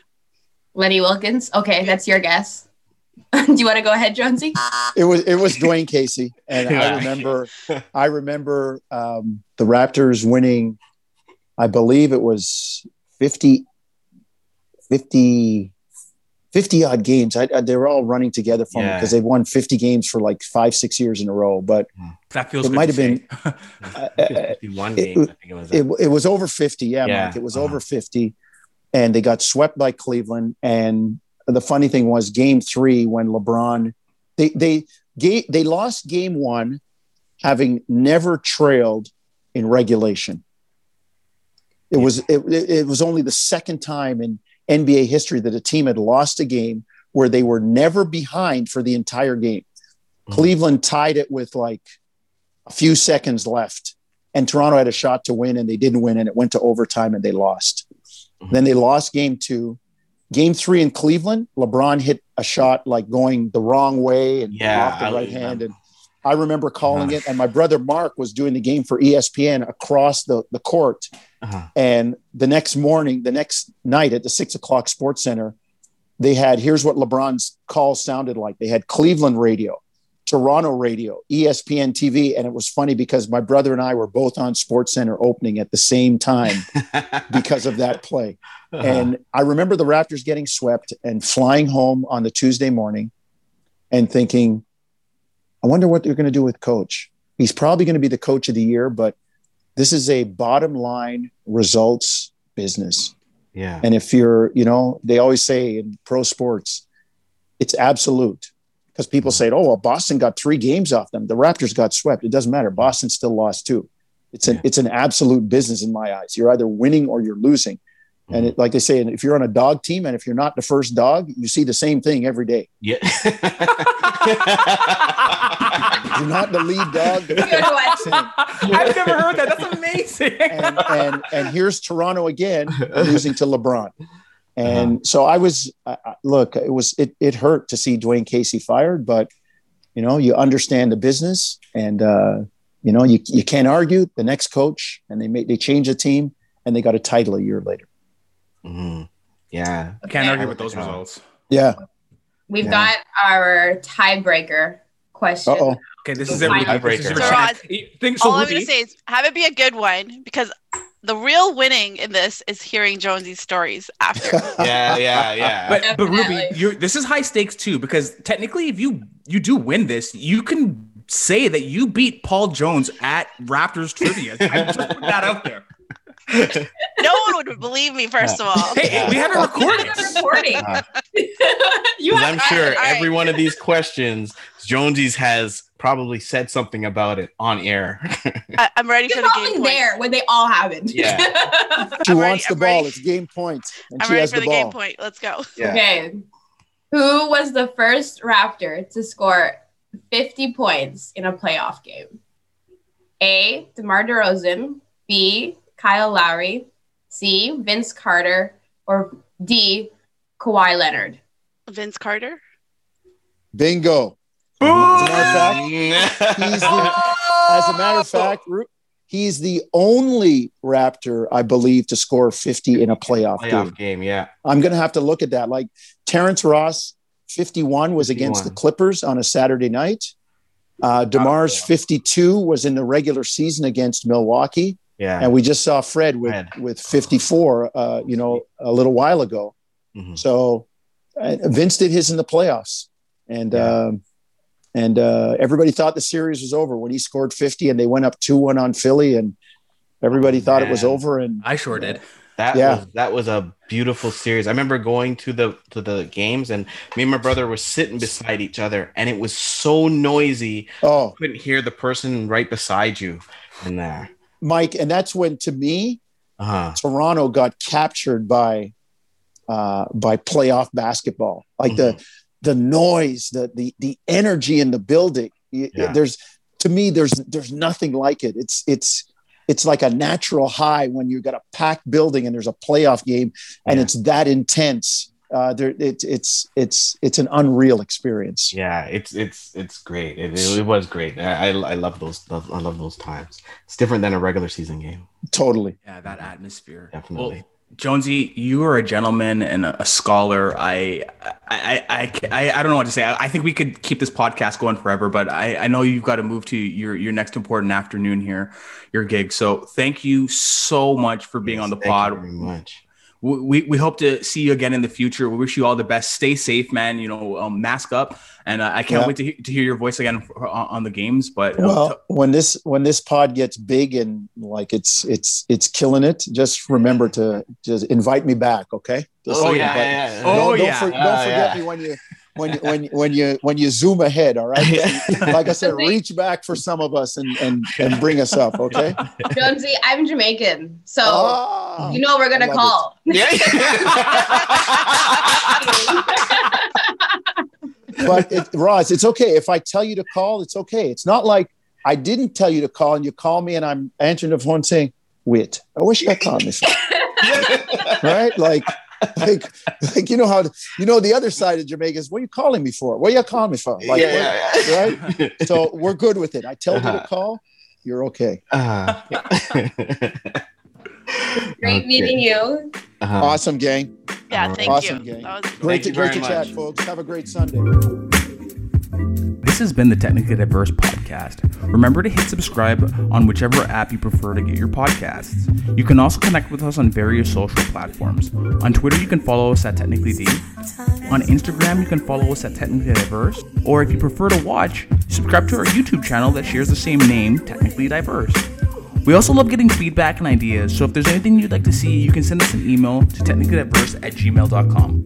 Lenny Wilkens. Okay, that's your guess. *laughs* Do you want to go ahead, Jonesy? It was it was Dwane Casey, and I remember *laughs* I remember um, the Raptors winning. I believe it was 50, 50, 50 odd games. I, I, they were all running together for me because they won fifty games for like five six years in a row. But That feels. It might have been- say. *laughs* *laughs* uh, 51 it- games, I think it was. it, it was over 50 yeah, Yeah, Mike, it was uh-huh. over 50 and they got swept by cleveland and the funny thing was game three when lebron they they ga- they lost game one having never trailed in regulation it was it, it it was only the second time in nba history that a team had lost a game where they were never behind for the entire game Mhm. cleveland tied it with like a few seconds left and Toronto had a shot to win and they didn't win and it went to overtime and they lost. Mhm. Then they lost game two. Game three in Cleveland, LeBron hit a shot like going the wrong way and Yeah, off the I right hand. And I remember calling Uh-huh. it. And my brother Mark was doing the game for ESPN across the, the court. Uh-huh. And the next morning, the next night at the six o'clock sports center, they had here's what LeBron's call sounded like. They had Cleveland radio, Toronto radio, ESPN TV. And it was funny because my brother and I were both on Sports Center opening at the same time *laughs* because of that play. Uh-huh. And I remember the Raptors getting swept and flying home on the Tuesday morning and thinking, I wonder what they're going to do with coach. He's probably going to be the coach of the year, but this is a bottom line results business. yeah. And if you're, you know, they always say in pro sports, it's absolute because people mm-hmm. say, oh, well, Boston got three games off them. The Raptors got swept. It doesn't matter. Boston still lost two. It's an Yeah. it's an absolute business in my eyes. You're either winning or you're losing. And it, like they say, if you're on a dog team and if you're not the first dog, you see the same thing every day. Yeah. *laughs* You're not the lead dog. the Good one. I've never heard that. That's amazing. and and and here's Toronto again losing to LeBron. And so I was I, I- look, it was it it hurt to see Dwane Casey fired, but you know, you understand the business and uh you know, you, you can't argue the next coach and they made they changed the team and they got a title a year later. Mhm. Yeah. Can't argue with those results. Yeah. We've Yeah. got our tiebreaker question. Uh-oh. Okay, this is So it. Tiebreaker. This is your So, chance. Think, so All I'm gonna say is have it be a good one because the real winning in this is hearing Jonesy's stories after. *laughs* Yeah, yeah, yeah. But but Ruby, you're this is high stakes too because technically, if you you do win this, you can say that you beat Paul Jones at Raptors trivia. I just put that out there. *laughs* no one would believe me, first of all. Hey, we have it recorded. recording. *laughs* Uh, *laughs* you 'cause have I'm sure all right. every one of these questions, Jonesy's has probably said something about it on air. I, I'm ready You're for the probably game points. there when they all happened. Yeah. She I'm wants ready, the I'm ball. ready. It's game points, and I'm she ready has for the, the, game point. Let's go. Yeah. Okay. Who was the first Raptor to score 50 points in a playoff game? A. DeMar DeRozan. B. Kyle Lowry. C. Vince Carter. Or D. Kawhi Leonard. Vince Carter. Bingo. As a matter of fact, he's the, as a matter of fact, he's the only Raptor, I believe, to score 50 in a playoff, Playoff game. game, yeah. I'm going to have to look at that. Like Terrence Ross, 51 was against the Clippers on a Saturday night. Uh, DeMar's 52 was in the regular season against Milwaukee. Yeah. And we just saw Fred with, Fred. with 54, uh, you know, a little while ago. Mhm. So uh, Vince did his in the playoffs, and Yeah. um, and uh, everybody thought the series was over when he scored 50, and they went up two one on Philly, and everybody thought it was over. And I sure did. That Yeah. was that was a beautiful series. I remember going to the to the games and me and my brother were sitting beside each other and it was so noisy. oh, You couldn't hear the person right beside you in there. Mike, and that's when to me Uh-huh. Toronto got captured by uh, by playoff basketball, like the Mm-hmm. the noise, the the the energy in the building. Yeah. There's to me, there's there's nothing like it. It's it's it's like a natural high when you've got a packed building and there's a playoff game and Yeah. it's that intense. Uh, there, it's it's it's it's an unreal experience. Yeah, it's it's it's great. It, it, was great. I, I I love those I love those times. It's different than a regular season game. Totally. Yeah, that atmosphere. Definitely. Well, Jonesy, you are a gentleman and a, a scholar. I, I, I, I, I don't know what to say. I, I think we could keep this podcast going forever, but I, I know you've got to move to your, your next important afternoon here, your gig. So thank you so much for being Yes, on the thank you pod. very much. We, we, we hope to see you again in the future. We wish you all the best. Stay safe, man. You know, um, mask up, and uh, I can't Yeah. wait to, he- to hear your voice again for, on, on the games. But uh, Well, when this when this pod gets big and like it's it's it's killing it, just remember to just invite me back, okay? Just Oh yeah, yeah, yeah. Oh, don't, don't yeah. for- don't Ah, forget yeah. me when you when you- when when you when you zoom ahead. All right. *laughs* like I said, *laughs* reach back for some of us and and and bring us up. Okay. *laughs* Jonesy, I'm Jamaican. So Ah, you know we're gonna love it. call. Yeah. but it, Roz, it's okay if I tell you to call. It's okay. It's not like I didn't tell you to call and you call me and I'm answering the phone saying, "Wait, I wish I called me." for?" right? Like, *laughs* like, like you know how you know the other side of Jamaica is. What are you calling me for? What are you calling me for? Like, yeah, yeah, yeah. right? *laughs* So we're good with it. I tell you to Uh-huh. call. You're okay. Uh, *laughs* Great meeting you. Uh-huh. Awesome, gang. Yeah, thank Awesome, you. gang. Was Great Thank to you great to chat, folks. Have a great Sunday. This has been the Technically Diverse Podcast. Remember to hit subscribe on whichever app you prefer to get your podcasts. You can also connect with us on various social platforms. On Twitter, you can follow us at Technically D. On Instagram, you can follow us at Technically Diverse. Or if you prefer to watch, subscribe to our YouTube channel that shares the same name, Technically Diverse. We also love getting feedback and ideas, so if there's anything you'd like to see, you can send us an email to technicallydiverse at gmail.com.